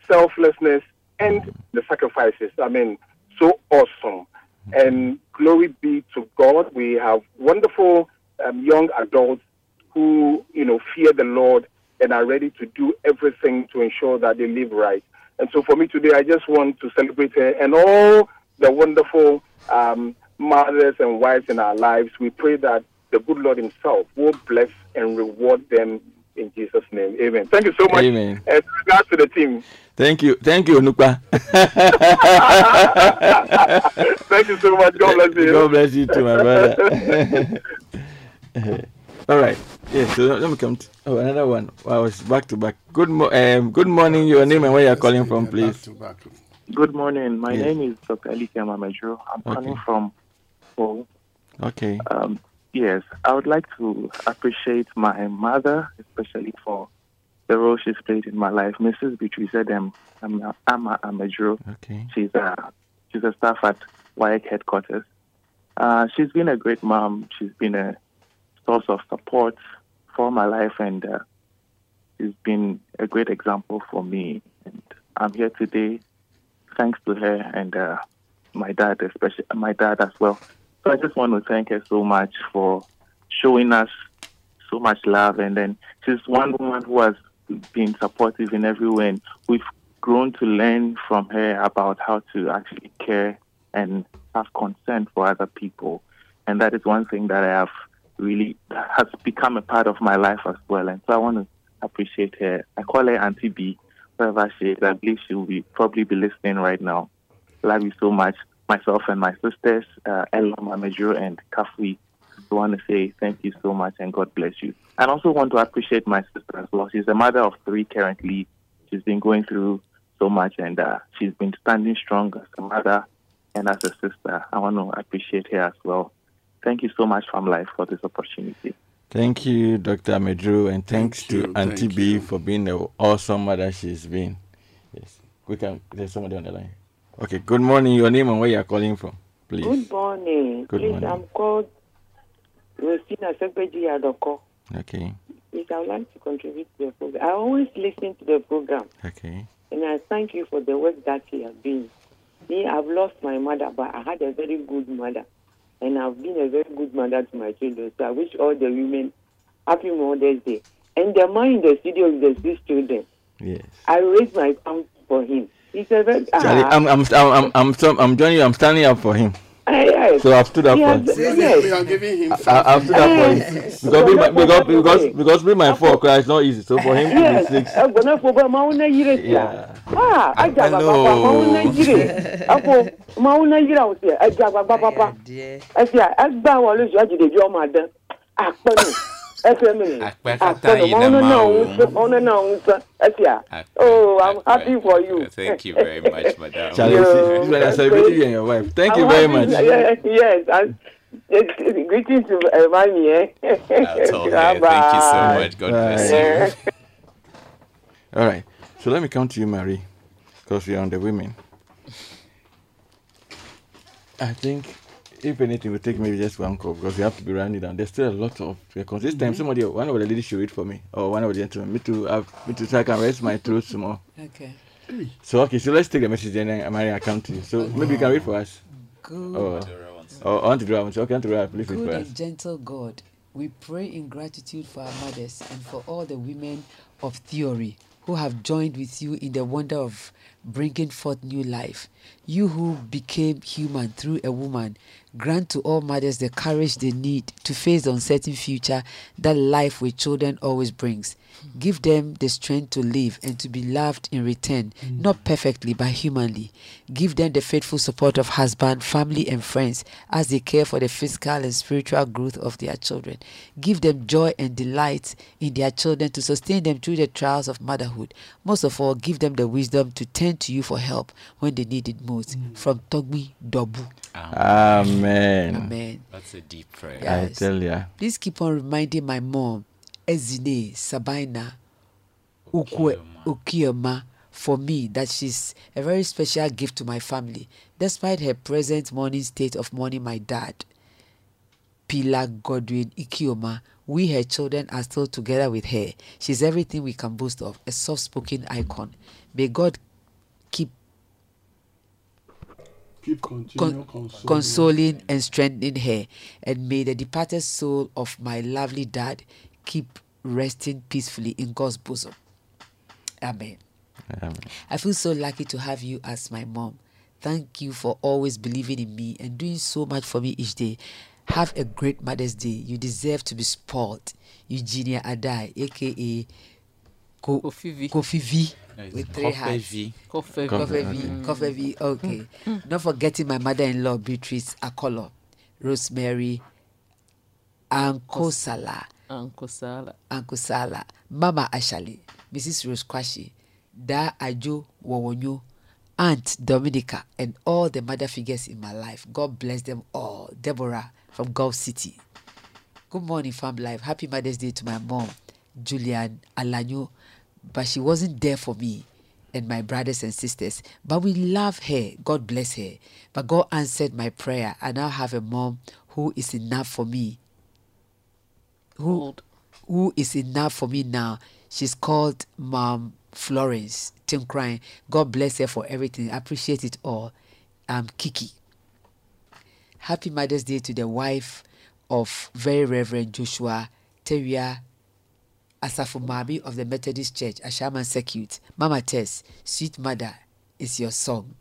selflessness and the sacrifices. I mean, so awesome. And glory be to God. We have wonderful um, young adults who, you know, fear the Lord and are ready to do everything to ensure that they live right. And so for me today, I just want to celebrate her and all the wonderful um, mothers and wives in our lives. We pray that the good Lord Himself will bless and reward them in Jesus' name. Amen. Thank you so much. Amen. And regards to the team. Thank you. Thank you, Nukwa. Thank you so much. God bless you. God bless you too, my brother. All right. Yeah, so let me come to oh another one. I was back to back. Good mo- um, good morning, your name and where you're calling from, please. Good morning. My Yeah. name is Dr. Elike Mamajo. I'm calling from Paul. Okay. Um, yes, I would like to appreciate my mother, especially for the role she's played in my life. Mrs. Beatrice Edem Ama Ama Amajo. Okay. She's a she's a staff at WAEC headquarters. Uh, she's been a great mom. She's been a source of support for my life, and uh, she's been a great example for me. And I'm here today thanks to her and uh, my dad, especially my dad as well. So I just want to thank her so much for showing us so much love. And then she's one woman who has been supportive in every way. And we've grown to learn from her about how to actually care and have concern for other people. And that is one thing that I have really has become a part of my life as well. And so I want to appreciate her. I call her Auntie B, wherever she is. I believe she will be probably be listening right now. Love you so much. Myself and my sisters, uh, Ella and Kafui, I want to say thank you so much and God bless you. And also want to appreciate my sister as well. She's a mother of three currently. She's been going through so much and uh, she's been standing strong as a mother and as a sister. I want to appreciate her as well. Thank you so much, FamLife, for this opportunity. Thank you, Dr. Medru, and thanks to you, Auntie thank B for being the awesome mother she's been. Yes. We can there's somebody on the line. Okay, good morning. Your name and where you're calling from, please. Good morning. Good Please, morning. I'm called Rosina Sekbeji Adoko. Okay. Please, I would like to contribute to the program. I always listen to the program, Okay. and I thank you for the work that you have been. Me, I've lost my mother, but I had a very good mother, and I've been a very good mother to my children. So I wish all the women happy Mother's Day. And the man in the studio with the six children, Yes. I raised my palm for him. He's a very Charlie, ah, I'm I'm I'm I'm I'm, so- I'm joining you. I'm standing up for him. Ah, yes. So I've stood up He for has- him. yes. We are giving him I, I've stood up for him Yes. because be my, because because because be my four cry is not easy. So for him to Yes, be six. ẹgbọnọ fún bá máa ń ná yire sí Yeah. a. Ajá àgbàgbà papa máa ń ná yire. Ẹ̀kọ́ máa ń ná yire àwọn sí ẹ̀ ẹ̀jẹ̀ àgbàgbà papa. Ẹ̀sì à ẹgbẹ́ àwọn olóṣù àjèjì bí ọmọ àdán. Àpẹnu ẹ̀fẹ̀ mi ni. Àpẹkata Àpẹnu yìí máa ń náà ná máa wò. sọ máa ń ná òun sọ. Oh, I'm happy for you. Thank you very much, madam. Charlie, see, this one I you and your wife. Thank you I'm very happy- much. Yes, yes. and- Greetings to uh, mommy, eh? That's all. Thank you so much. God bless you. All right. So let me come to you, Marie, because you're on the women. I think, if anything, we'll take maybe just one call because we have to be rounding down. There's still a lot of because this time mm-hmm. somebody, one of the ladies should read for me, or one of the gentlemen. Me too. I've, me too. So I can rest my throat some more. Okay. So okay, so let's take the message and then uh, Marie, I come to you. So maybe you can read for us. Good. Or, or I want to do. To. Okay, I want to do. Please Good and gentle God, we pray in gratitude for our mothers and for all the women of theory who have joined with you in the wonder of bringing forth new life. You who became human through a woman, grant to all mothers the courage they need to face the uncertain future that life with children always brings. Give them the strength to live and to be loved in return, mm. not perfectly but humanly. Give them the faithful support of husband, family, and friends as they care for the physical and spiritual growth of their children. Give them joy and delight in their children to sustain them through the trials of motherhood. Most of all, give them the wisdom to turn to you for help when they need it most. Mm. From Togbi Dobu. Amen. Amen. That's a deep prayer. I tell ya. Please keep on reminding my mom, Ezine Sabina Ukwe Ukioma, for me that she's a very special gift to my family, despite her present morning state of mourning my dad. Pilar Godwin Ikioma, we her children are still together with her. She's everything we can boast of, a soft spoken icon. May God keep Keep con- consoling and strengthening her. And may the departed soul of my lovely dad keep resting peacefully in God's bosom. Amen. Amen. I feel so lucky to have you as my mom. Thank you for always believing in me and doing so much for me each day. Have a great Mother's Day. You deserve to be spoiled. Eugenia Adai, aka Ko- Kofi V. Kofi V. Nice. With three Kofi hearts. V. Kofi Kofi V. V. Kofi V. Okay. Hmm. Not forgetting my mother-in-law Beatrice Akolo, Rosemary Ankosala. Uncle Sala. Mama Ashali, Mrs. Rose Kwashi, Da Ajo Wawonyo, Aunt Dominica, and all the mother figures in my life. God bless them all. Deborah from Gulf City. Good morning, FamLife. Happy Mother's Day to my mom, Julian Alanyo. But she wasn't there for me and my brothers and sisters. But we love her. God bless her. But God answered my prayer. I now have a mom who is enough for me who who is enough for me now. She's called Mom Florence Tim Crying. God bless her for everything. I appreciate it all. I'm Kiki. Happy Mother's Day to the wife of Very Reverend Joshua Teria Asafo Mami of the Methodist Church, Ashaiman Circuit. Mama Tess, Sweet Mother is your song.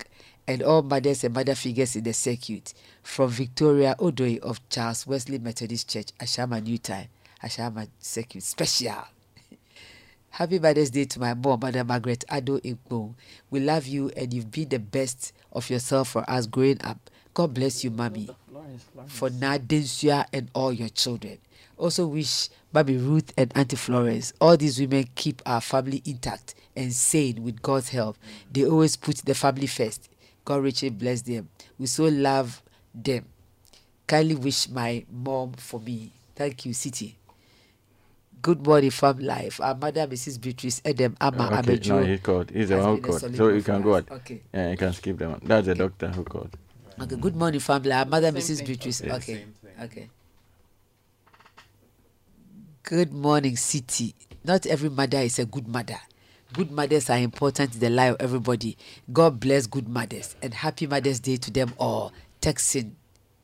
And all mothers and mother figures in the circuit. From Victoria Odoi of Charles Wesley Methodist Church, Ashama New Time, Ashama Circuit. Special. Happy Mother's Day to my mom, Mother Margaret Ado Ikbo. We love you and you've been the best of yourself for us growing up. God bless you, Mommy, for Nadensua and all your children. Also wish Baby Ruth and Auntie Florence, all these women keep our family intact and sane with God's help. They always put the family first. God richly bless them. We so love them. Kindly wish my mom for me. Thank you, Citi. Good morning, FamLife. Our mother, Mrs. Beatrice Edem Ama okay, Amejo. no, he called. He's the has one who a called. solid So you can go us. out. Okay. Yeah, you can skip that one. That's the doctor who called. Okay, good morning, family. Uh, Our mother, Same Mrs. thing. Beatrice. Yeah, okay. Okay. Good morning, Citi. Not every mother is a good mother. Good mothers are important in the life of everybody. God bless good mothers and happy Mother's Day to them all. Texan,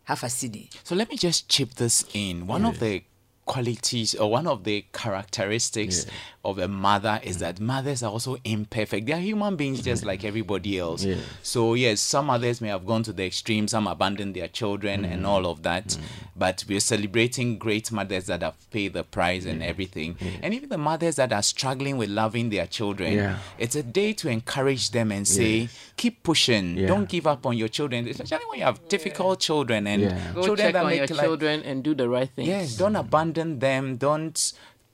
half a city. So let me just chip this in. One of the qualities or one of the characteristics of a mother is that mothers are also imperfect. They are human beings just like everybody else. Yes. So yes, some mothers may have gone to the extreme, some abandoned their children and mm. all of that. Mm. But we're celebrating great mothers that have paid the price and everything. And even the mothers that are struggling with loving their children. Yeah. It's a day to encourage them and say. Keep pushing. Yeah. Don't give up on your children, especially when you have difficult children and Yeah. Go children check that on make your like- children and do the right thing. Yes, don't abandon them. Don't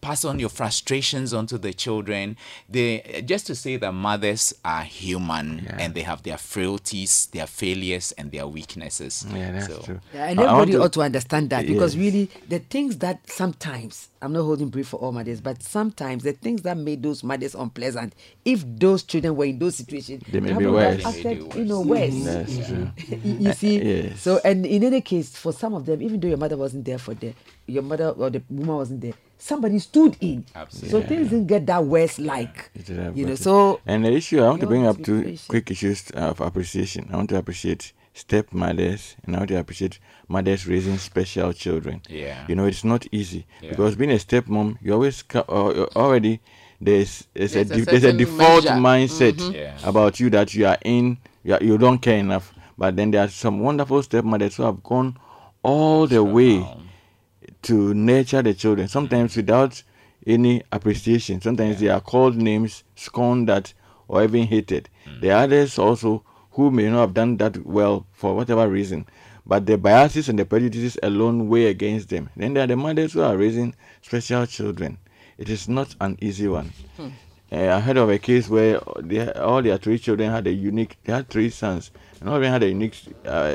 pass on your frustrations onto the children. They just to say that mothers are human and they have their frailties, their failures, and their weaknesses. Yeah, that's So- true. Yeah, and I- I everybody ought to understand that because Yes. really the things that sometimes I'm not holding brief for all mothers, but sometimes the things that made those mothers unpleasant, if those children were in those situations, They may be would have worse. acted, you know, worse. That's true. you you see, Yes. so and in any case, for some of them, even though your mother wasn't there for them, your mother or the woman wasn't there, somebody stood in. So Yeah. things didn't get that worse, like It is, uh, you know. So and the issue I want to bring up to two quick issues of appreciation. I want to appreciate stepmothers and I want to appreciate mothers raising special children. Yeah. You know, it's not easy Yeah. because being a stepmom, you always ca- uh, you're already there's there's, a, There's a de- there's a default measure. mindset Mhm. Yeah. about you that you are in you, are, you don't care enough but then there are some wonderful stepmothers who have gone all the way to nurture the children sometimes without any appreciation. Sometimes they are called names scorned at or even hated. There are others also who may not have done that well for whatever reason but the biases and the prejudices alone weigh against them. Then there are the mothers who are raising special children. It is not an easy one. Hmm. uh, I heard of a case where they, all their three children had a unique, they had three sons, and all of them had a unique uh,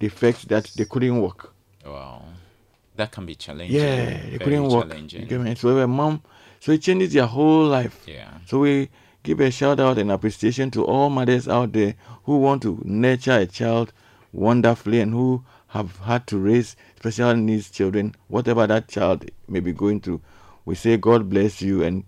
defect that they couldn't walk. Wow. That can be challenging. Yeah, very couldn't walk. challenging. You get? So a mom, so it changes your whole life. Yeah. So we give a shout out and appreciation to all mothers out there who want to nurture a child wonderfully and who have had to raise special needs children, whatever that child may be going through. We say God bless you and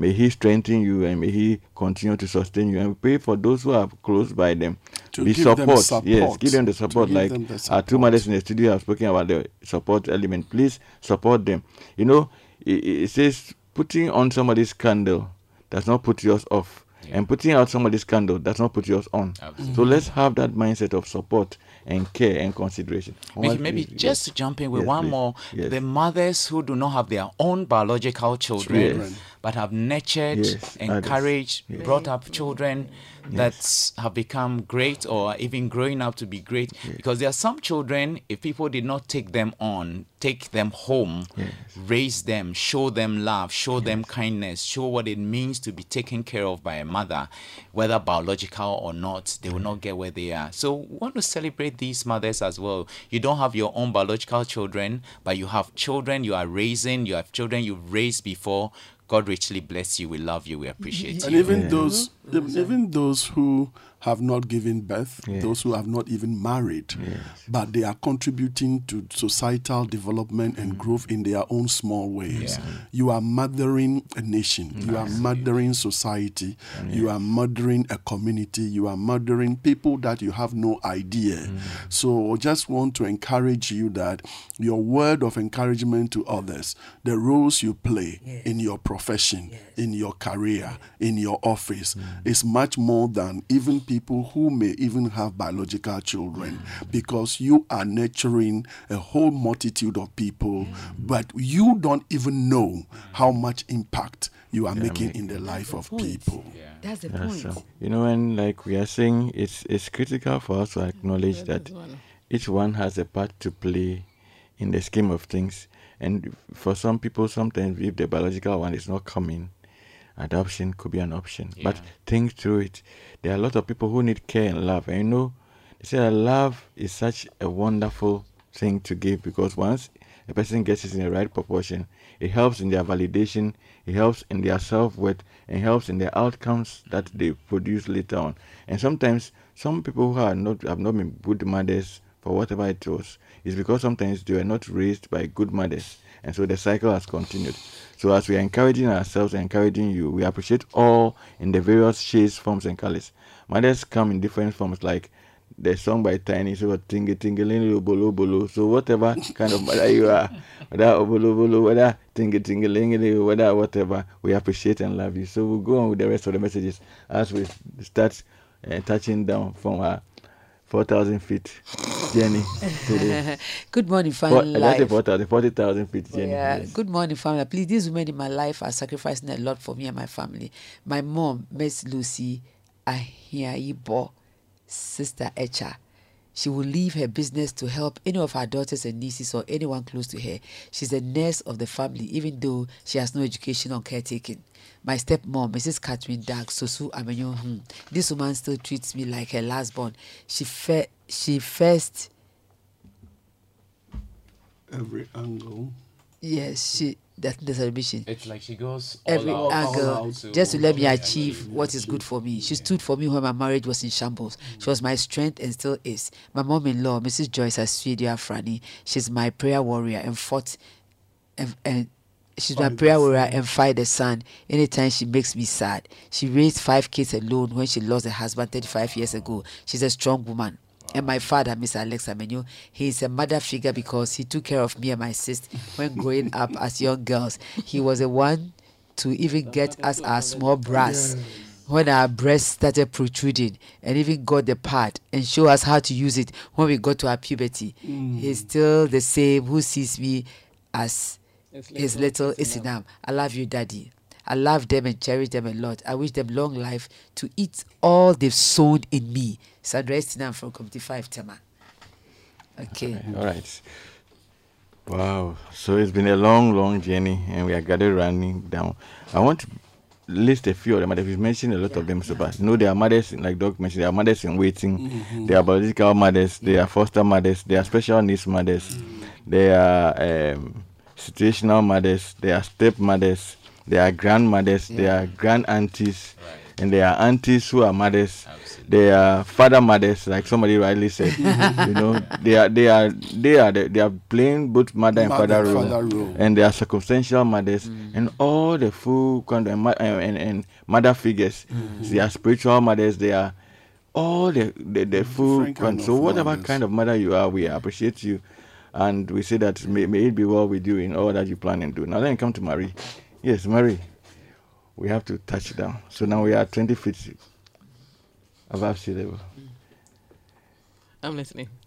may He strengthen you and may He continue to sustain you. And we pray for those who are close by them. To be give them support. Yes, give them the support. give like them the our two mothers in the studio have spoken about the support element. Please support them. You know, it, it says putting on somebody's candle does not put yours off. And putting out somebody's candle does not put yours on. So let's have that mindset of support and care and consideration. Maybe, maybe please, just yes. to jump in with Yes, one please. more, Yes. the mothers who do not have their own biological children, Yes. But have nurtured, Yes, encouraged, Yes. brought up children that have become great or even growing up to be great. Because there are some children, if people did not take them on, take them home, raise them, show them love, show them kindness, show what it means to be taken care of by a mother, whether biological or not, they will not get where they are. So we want to celebrate these mothers as well. You don't have your own biological children, but you have children you are raising, you have children you've raised before. God richly bless you. We love you. We appreciate And you. And even those, even those who have not given birth, Yeah. those who have not even married, but they are contributing to societal development and mm. growth in their own small ways. Yeah. You are mothering a nation. Mm. You are mothering society. Mm. You are mothering a community. You are mothering people that you have no idea. So, I just want to encourage you that your word of encouragement to others, the roles you play in your profession, in your career, in your office, is much more than even people who may even have biological children because you are nurturing a whole multitude of people, but you don't even know how much impact you are making in the life of people. That's the Yeah, point. so, you know, when like we are saying, it's it's critical for us to mm, acknowledge that each one has a part to play in the scheme of things. And for some people, sometimes if the biological one is not coming, adoption could be an option. But think through it. There are a lot of people who need care and love. And you know, they say that love is such a wonderful thing to give because once a person gets it in the right proportion, it helps in their validation, it helps in their self worth, and helps in the outcomes that they produce later on. And sometimes some people who are not have not been good mothers for whatever it was, is because sometimes they were not raised by good mothers. And so the cycle has continued. So as we are encouraging ourselves encouraging you, we appreciate all in the various shades, forms, and colors. Mothers come in different forms, like the song by Tiny, so tingle tingling bolo bolo. So whatever kind of mother you are, whether obolo bolo, whether tingle tingling, whether whatever, we appreciate and love you. So we'll go on with the rest of the messages as we start uh, touching down from our 4,000 feet journey today. Good morning, Four- family. I just say life. 4,000, 40,000 feet journey. Yeah. yes. Good morning, family. Please, these women in my life are sacrificing a lot for me and my family. My mom, Miss Lucy Ahiaibo, Sister Echa. She will leave her business to help any of her daughters and nieces or anyone close to her. She's the nurse of the family, even though she has no education on caretaking. My stepmom, Mrs. Catherine Dag Sosu Amenyo, hmm, this woman still treats me like her last born. She fe- she first Every angle. Yes, she that the celebration. It's like she goes all Every out. angle All out to- just to let me achieve what is good for me. She stood for me when my marriage was in shambles. She was my strength and still is. My mom-in-law, Mrs. Joyce Asfidia Frani, she's my prayer warrior and fought and, and she's my Fight the prayer warrior and fight the sun anytime she makes me sad. She raised five kids alone when she lost her husband 35 years ago. She's a strong woman. And my father, Mr. Alex Amenyo, he is a mother figure because he took care of me and my sister when growing up as young girls. He was the one to even get us our small brass when our breasts started protruding and even got the pad and show us how to use it when we got to our puberty. Hmm. He's still the same who sees me as His his little little Isinam. I love you, Daddy. I love them and cherish them a lot. I wish them long life to eat all they've sown in me. Sandra Isinam from Committee 5 Tema. Okay. All right. Wow. So it's been a long, long journey, and we are gathered running down. I want to list a few of them. You've mentioned a lot of them, so but no, there are mothers, like Doc mentioned, there are mothers in waiting. Mhm. There are biological mothers. There are foster mothers. There are special needs mothers. There are um, situational mothers. There are step mothers. There are grandmothers. There are grand aunties. And there are aunties who are mothers. They are father mothers, like somebody rightly said. you know, they are they are they are they, they are playing both mother and Mother father and role, father role. and they are circumstantial mothers, mm. and all the full kind of and, and, and mother figures. Mm. They are spiritual mothers. They are all the the, the mm. full Different kind kind. So whatever mothers. kind of mother you are, we appreciate you, and we say that may, may it be well with you in all that you plan and do. Now then, come to Marie. Yes, Marie. We have to touch down. So now we are 20 feet above sea level. I'm listening.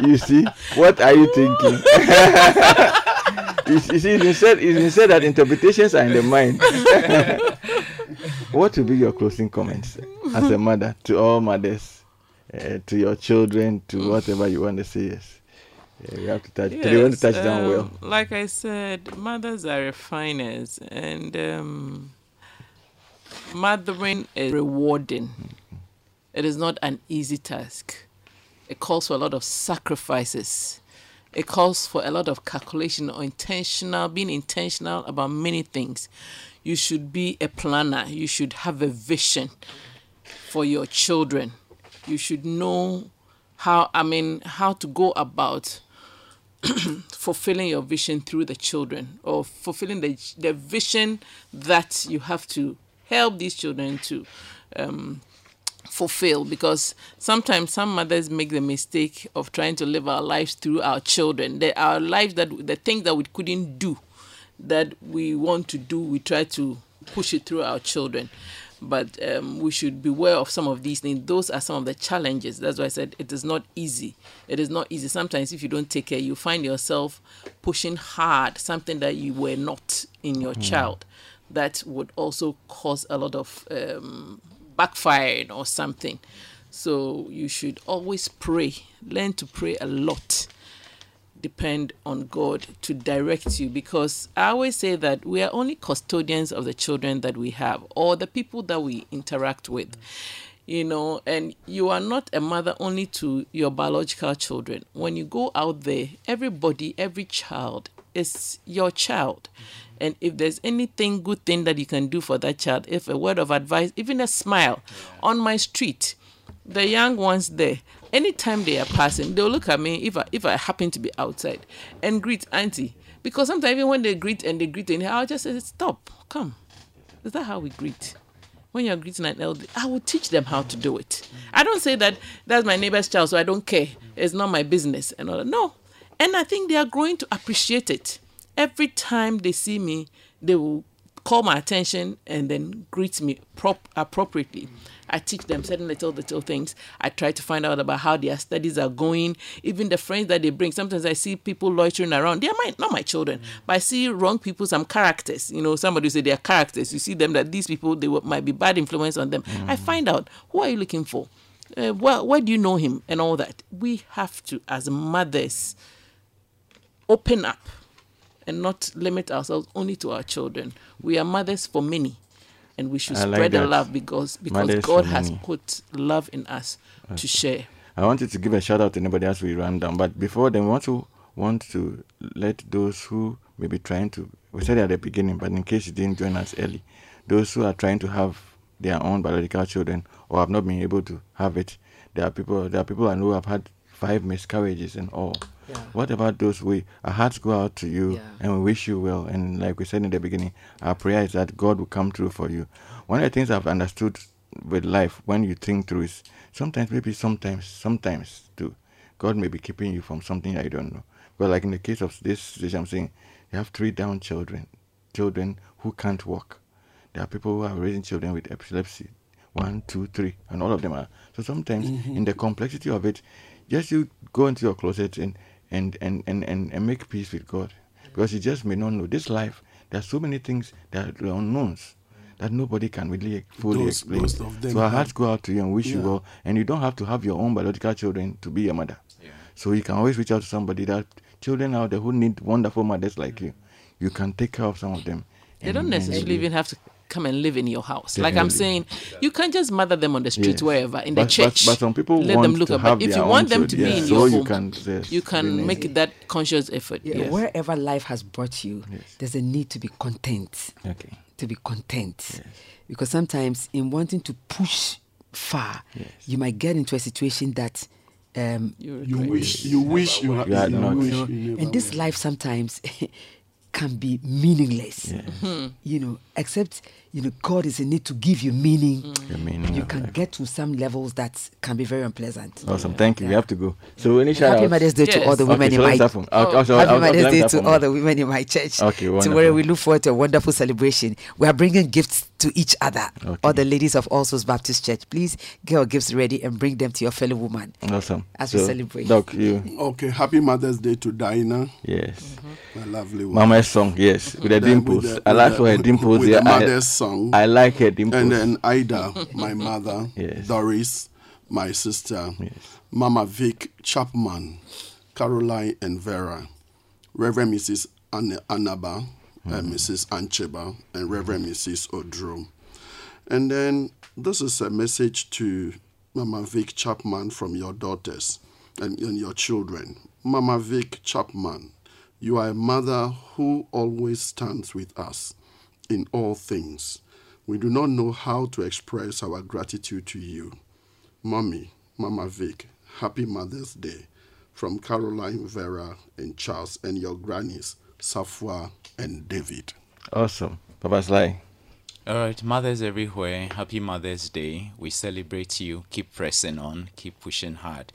You see, what are you thinking? you, see, you said, you said that interpretations are in the mind. what will be your closing comments as a mother to all mothers, uh, to your children, to whatever you want to say? Yes, yeah, you have to touch. want to touch down um, well. Like I said, mothers are refiners, and um, mothering is rewarding. It is not an easy task. It calls for a lot of sacrifices. It calls for a lot of calculation or intentional, being intentional about many things. You should be a planner. You should have a vision for your children. You should know how, I mean, how to go about fulfilling your vision through the children or fulfilling the, the vision that you have to help these children to um, fulfill. Because sometimes some mothers make the mistake of trying to live our lives through our children. There are lives that the things that we couldn't do that we want to do we try to push it through our children but um, we should beware of some of these things. Those are some of the challenges. That's why i said it is not easy. It is not easy. Sometimes if you don't take care you find yourself pushing hard something that you were not in your Mm. child. That would also cause a lot of um, backfiring or something. So you should always pray. Learn to pray a lot depend on God to direct you because I always say that we are only custodians of the children that we have or the people that we interact with. You know, and you are not a mother only to your biological children. When you go out there, everybody, every child is your child. Mm-hmm. And if there's anything good thing that you can do for that child, if a word of advice, even a smile on my street, the young ones there, anytime they are passing, they'll look at me if I if I happen to be outside and greet auntie. Because sometimes even when they greet and they greet and I'll just say, Stop, come. Is that how we greet? When you're greeting an elder, I will teach them how to do it. I don't say that that's my neighbor's child, so I don't care. It's not my business and all that. No. And I think they are growing to appreciate it. Every time they see me, they will call my attention and then greet me prop- appropriately. I teach them certain little little things. I try to find out about how their studies are going. Even the friends that they bring. Sometimes I see people loitering around. They are my, not my children, but I see wrong people, some characters. You know, somebody say they are characters. You see them that these people they might be bad influence on them. I find out who are you looking for. Uh, where, where do you know him and all that? We have to, as mothers, open up and not limit ourselves only to our children. We are mothers for many, and we should I like spread the love because because Mothers God has many. put love in us to share. I wanted to give a shout out to anybody else we run down, but before then, we want to want to let those who may be trying to. We said it at the beginning, but in case you didn't join us early, those who are trying to have their own biological children or have not been able to have it, there are people. There are people I know who have had five miscarriages and all. Yeah. What about those? We our hearts go out to you, and we wish you well. And like we said in the beginning, our prayer is that God will come through for you. One of the things I've understood with life when you think through is sometimes maybe sometimes sometimes too god may be keeping you from something that you don't know Well, like in the case of this situation, I'm saying you have three down children, children who can't walk. There are people who are raising children with epilepsy, one, two, three, and all of them are. So sometimes Mhm. in the complexity of it, just you go into your closet and and and and and, and make peace with God, because you just may not know this life. There are so many things that are unknowns that nobody can really fully Those- explain. most of them so our have- hearts go out to you and wish you well. And you don't have to have your own biological children to be your mother. Yeah. So you can always reach out to somebody that children out there who need wonderful mothers like you. You can take care of some of them. They don't and- and necessarily even have to come and live in your house. Like I'm saying, Definitely. you can't just mother them on the street, Yes. wherever, in the But- but- church. but some people let want them look to up. have But if you want them to be children. in So your you home, can, yes, you can really. make that conscious effort. Yeah, yes. Wherever life has brought you, there's a need to be content. Okay. To be content. Because sometimes in wanting to push far, you might get into a situation that um, You wish you wish you, had You had not. wish you know, and this life sometimes can be meaningless. Mhm. You know, except you know God is in need to give you meaning. Mm. Meaning you of can get to some levels that can be very unpleasant. Awesome. Thank you. We have to go. So any shout Happy outs? Mother's Day to all the Okay, women so in my let's start from- I'll- I'll- I'll- Happy I'll- Mother's Day to all the women in my church. Okay, wonderful. Tomorrow wonderful. we look forward to a wonderful celebration. We are bringing gifts to each other. All the ladies of All Souls Baptist Church, please get your gifts ready and bring them to your fellow woman. Awesome. As we celebrate. Doc, you. Okay, happy Mother's Day to Dinah. Yes. My lovely one. Mama's song, yes, with the Then dimples. the- I like the- her dimples. With yeah, the I- mother's song. I like her dimples. And then Ida, my mother, Doris, my sister, Mama Vic Chapman, Caroline and Vera, Reverend Mrs. Anna, Anaba, Uh, mm. and Mrs. Ancheba, and Reverend Mrs. Odro. And then this is a message to Mama Vic Chapman from your daughters and, and your children. Mama Vic Chapman, you are a mother who always stands with us in all things. We do not know how to express our gratitude to you. Mommy, Mama Vic, happy Mother's Day from Caroline, Vera, and Charles, and your grannies, Safwa and David. Awesome. Papa Sly. All right, mothers everywhere, happy Mother's Day. We celebrate you. Keep pressing on, keep pushing hard.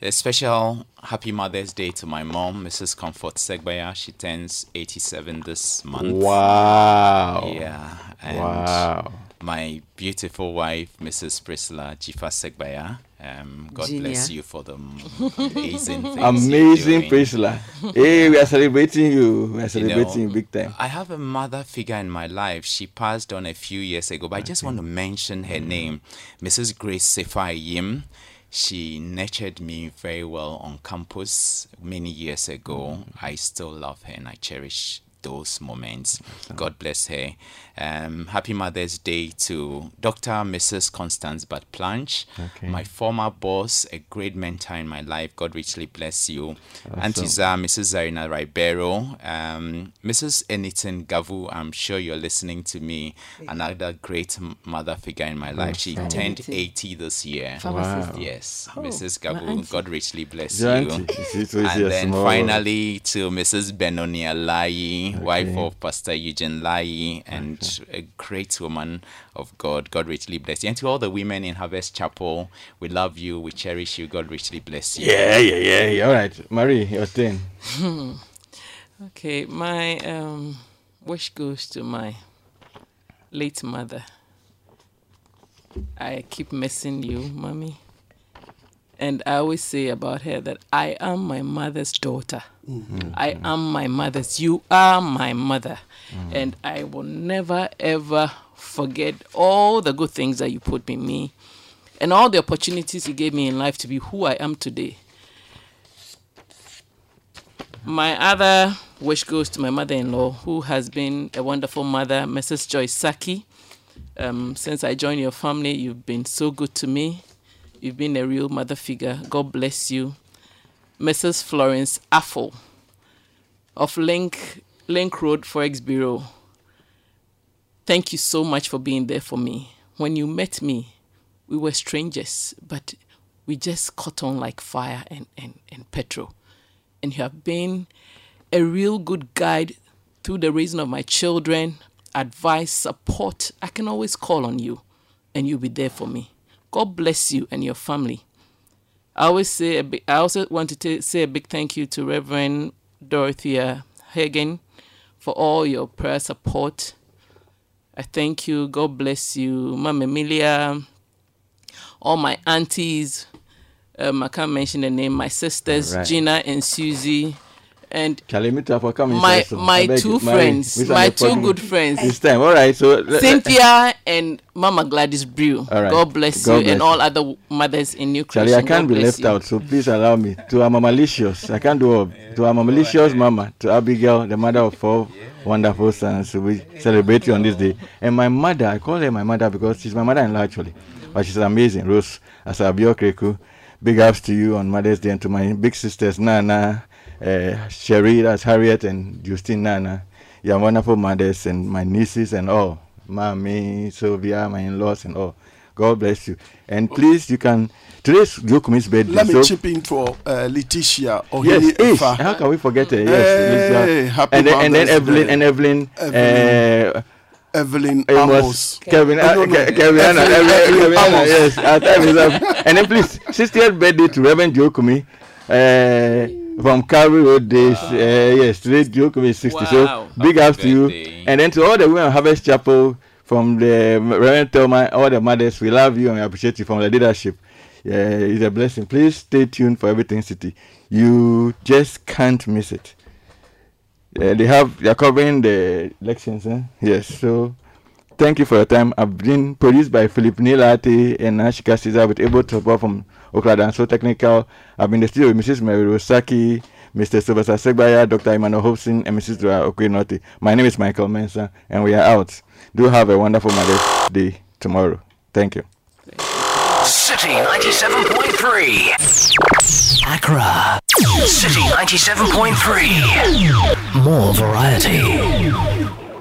A special happy Mother's Day to my mom, Mrs. Comfort Segbaya. She turns 87 this month. Wow. Yeah. And Wow. my beautiful wife, Mrs. Priscilla Jifa Segbaya. Um, God Genia. bless you for the amazing things. Amazing you're doing. Priscilla. Hey, we are celebrating you. We are You celebrating know, you big time. I have a mother figure in my life. She passed on a few years ago, but I just want to mention her name, Mrs. Grace Sefai Yim. She nurtured me very well on campus many years ago. I still love her and I cherish those moments. God bless her. Um, happy Mother's Day to Dr. Mrs. Constance Bat Planche, Okay. my former boss, a great mentor in my life. God richly bless you. Auntie Awesome. Zah, Mrs. Zarina Ribeiro, um, Mrs. Enitin Gavu, I'm sure you're listening to me. Another great mother figure in my life. She Awesome. turned 80 this year. Wow. Yes, Oh, Mrs. Gavu. God richly bless you. auntie. You see, so it's and then finally to Mrs. Benoni Alayi, wife of Pastor Eugene Lai, and a great woman of God. God richly bless you. And to all the women in Harvest Chapel, we love you, we cherish you. God richly bless you. Yeah, yeah, yeah, yeah. All right. Marie, your turn. Okay, my um, wish goes to my late mother. I keep missing you, mommy. And I always say about her that I am my mother's daughter. I am my mother's. You are my mother. And I will never, ever forget all the good things that you put in me and all the opportunities you gave me in life to be who I am today. My other wish goes to my mother in law, who has been a wonderful mother, Mrs. Joyce Saki. Um, since I joined your family, you've been so good to me. You've been a real mother figure. God bless you. Mrs. Florence Affle of Link, Link Road Forex Bureau. Thank you so much for being there for me. When you met me, we were strangers, but we just caught on like fire and, and, and petrol and you have been a real good guide through the raising of my children, advice, support. I can always call on you, and you'll be there for me. God bless you and your family. I always say, a big, I also want to say a big thank you to Reverend Dorothea Hagen, for all your prayer support. I thank you. God bless you, Mama Emilia, all my aunties. Um, I can't mention the name. My sisters, Right. Gina and Susie, and Charlie, me too, for coming. My- my two friends, my two good friends. This time, all right. So Cynthia and Mama Gladys Brew. All right. God bless God you bless and all other mothers in New Charlie, I can't God be left you. out, so please allow me. To our malicious, I can't do all. To our malicious mama, to Abigail, the mother of four wonderful sons, we celebrate you on this day. And my mother, I call her my mother because she's my mother-in-law actually, but she's amazing. Rose Asabio Kreku, big ups to you on Mother's Day and to my big sisters Nana, uh, that's Harriet, and Justine Nana. You're wonderful mothers and my nieces and all. Mommy, Sylvia, my in-laws and all. God bless you. And please, you can. Today's Jokumi's birthday. Let me so- chip in for uh, Letitia. Or yes, Ohini How can we forget her? Hey, Yes, Lisa. happy and then, and then Evelyn and Evelyn, Evelyn. uh, Evelyn Amos. Kevin, No, uh, no, no. Kevin, Evelyn- Evelyn, Evelyn Kevin, Amos. yes, our time is up. and then please, 60th birthday to Reverend Jokumi. Uh, from Calvary Road Days, uh, yes, today Jokumi is 60. Wow. So big Happy ups to you. And then to all the women of Harvest Chapel, from the Reverend Thelma, all the mothers, we love you and we appreciate you from the leadership. Yeah, it's a blessing. Please stay tuned for Everything Citi. You just can't miss it. Yeah, they have they're covering the elections, eh? Yes. So thank you for your time. I've been produced by Philip Nilati and Ashika Caesar with able to support from and so technical. I've been the studio with Mrs. Mary Rosaki, Mr. Sylvester Segbaya, Dr. Emmanuel Hobson, and Mrs. Dora Okwinoti. My name is Michael Mensah, and we are out. Do have a wonderful Mother's Day tomorrow. Thank you. Citi 97.3. Accra. Citi 97.3. More variety.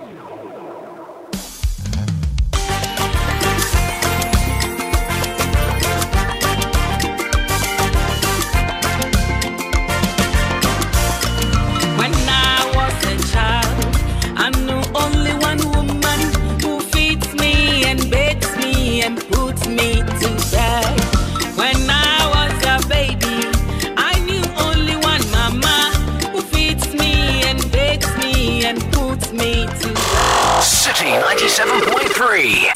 97.3.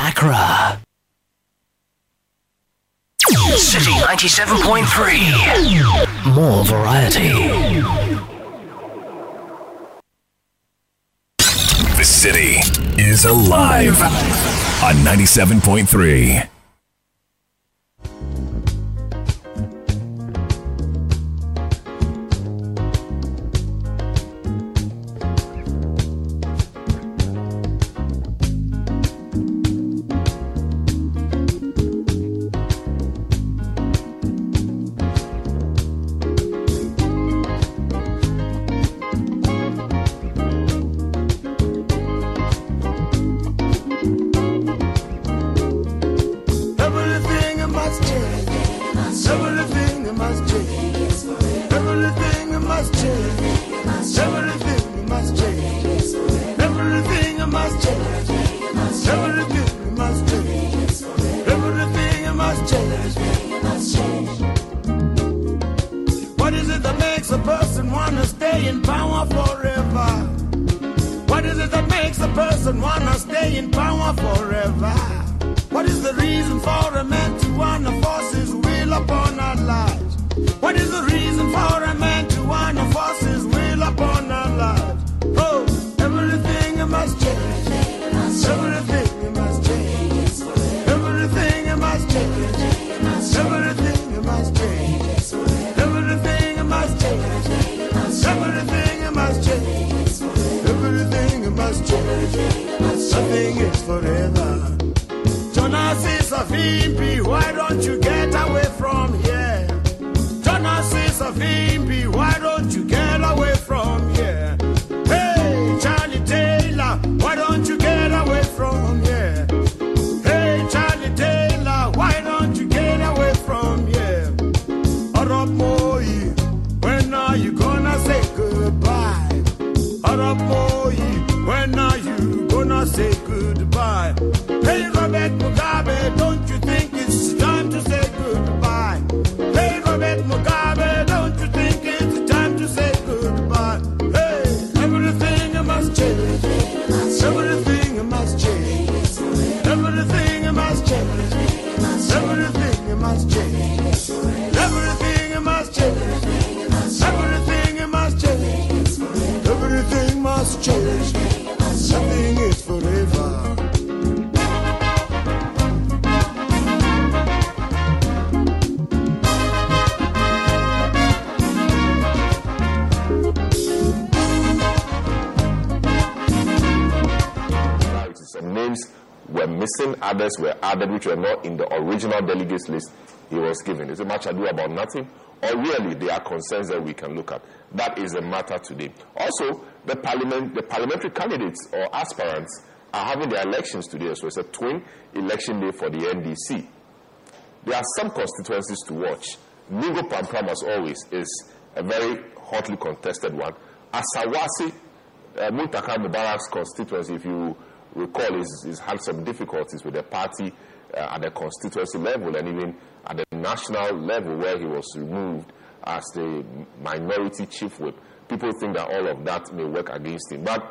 Accra. Citi 97.3. More variety. The city is alive on 97.3. others were added which were not in the original delegates list he was given. Is it much ado about nothing? Or really, there are concerns that we can look at. That is a matter today. Also, the, parliament, the parliamentary candidates or aspirants are having their elections today, so it's a twin election day for the NDC. There are some constituencies to watch. Ningo Prampram, as always, is a very hotly contested one. Asawase, uh, Muntaka Mubarak's constituency, if you recall, he's, is had some difficulties with the party uh, at the constituency level and even at the national level where he was removed as the minority chief whip. People think that all of that may work against him. But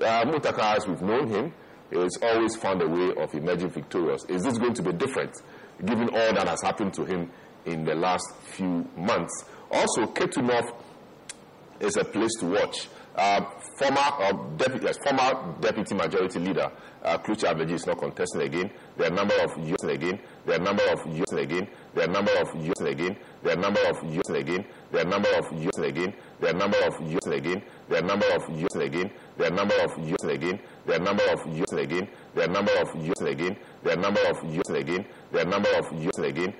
uh, Muntaka, as we've known him, has always found a way of emerging victorious. Is this going to be different, given all that has happened to him in the last few months? Also, Ketu North is a place to watch. Uh, former, uh, deputy, yes, former deputy majority leader uh, Klutse Avedzi is not contesting again. There are a number of years again. There are a number of years again. There are a number of years again. There are a number of years again. There are a number of years again. There are a number of years again. There are a number of years again. There are a number of years again. There are a number of years again. There are a number of years again. There are a number of years again. There are a number of years again.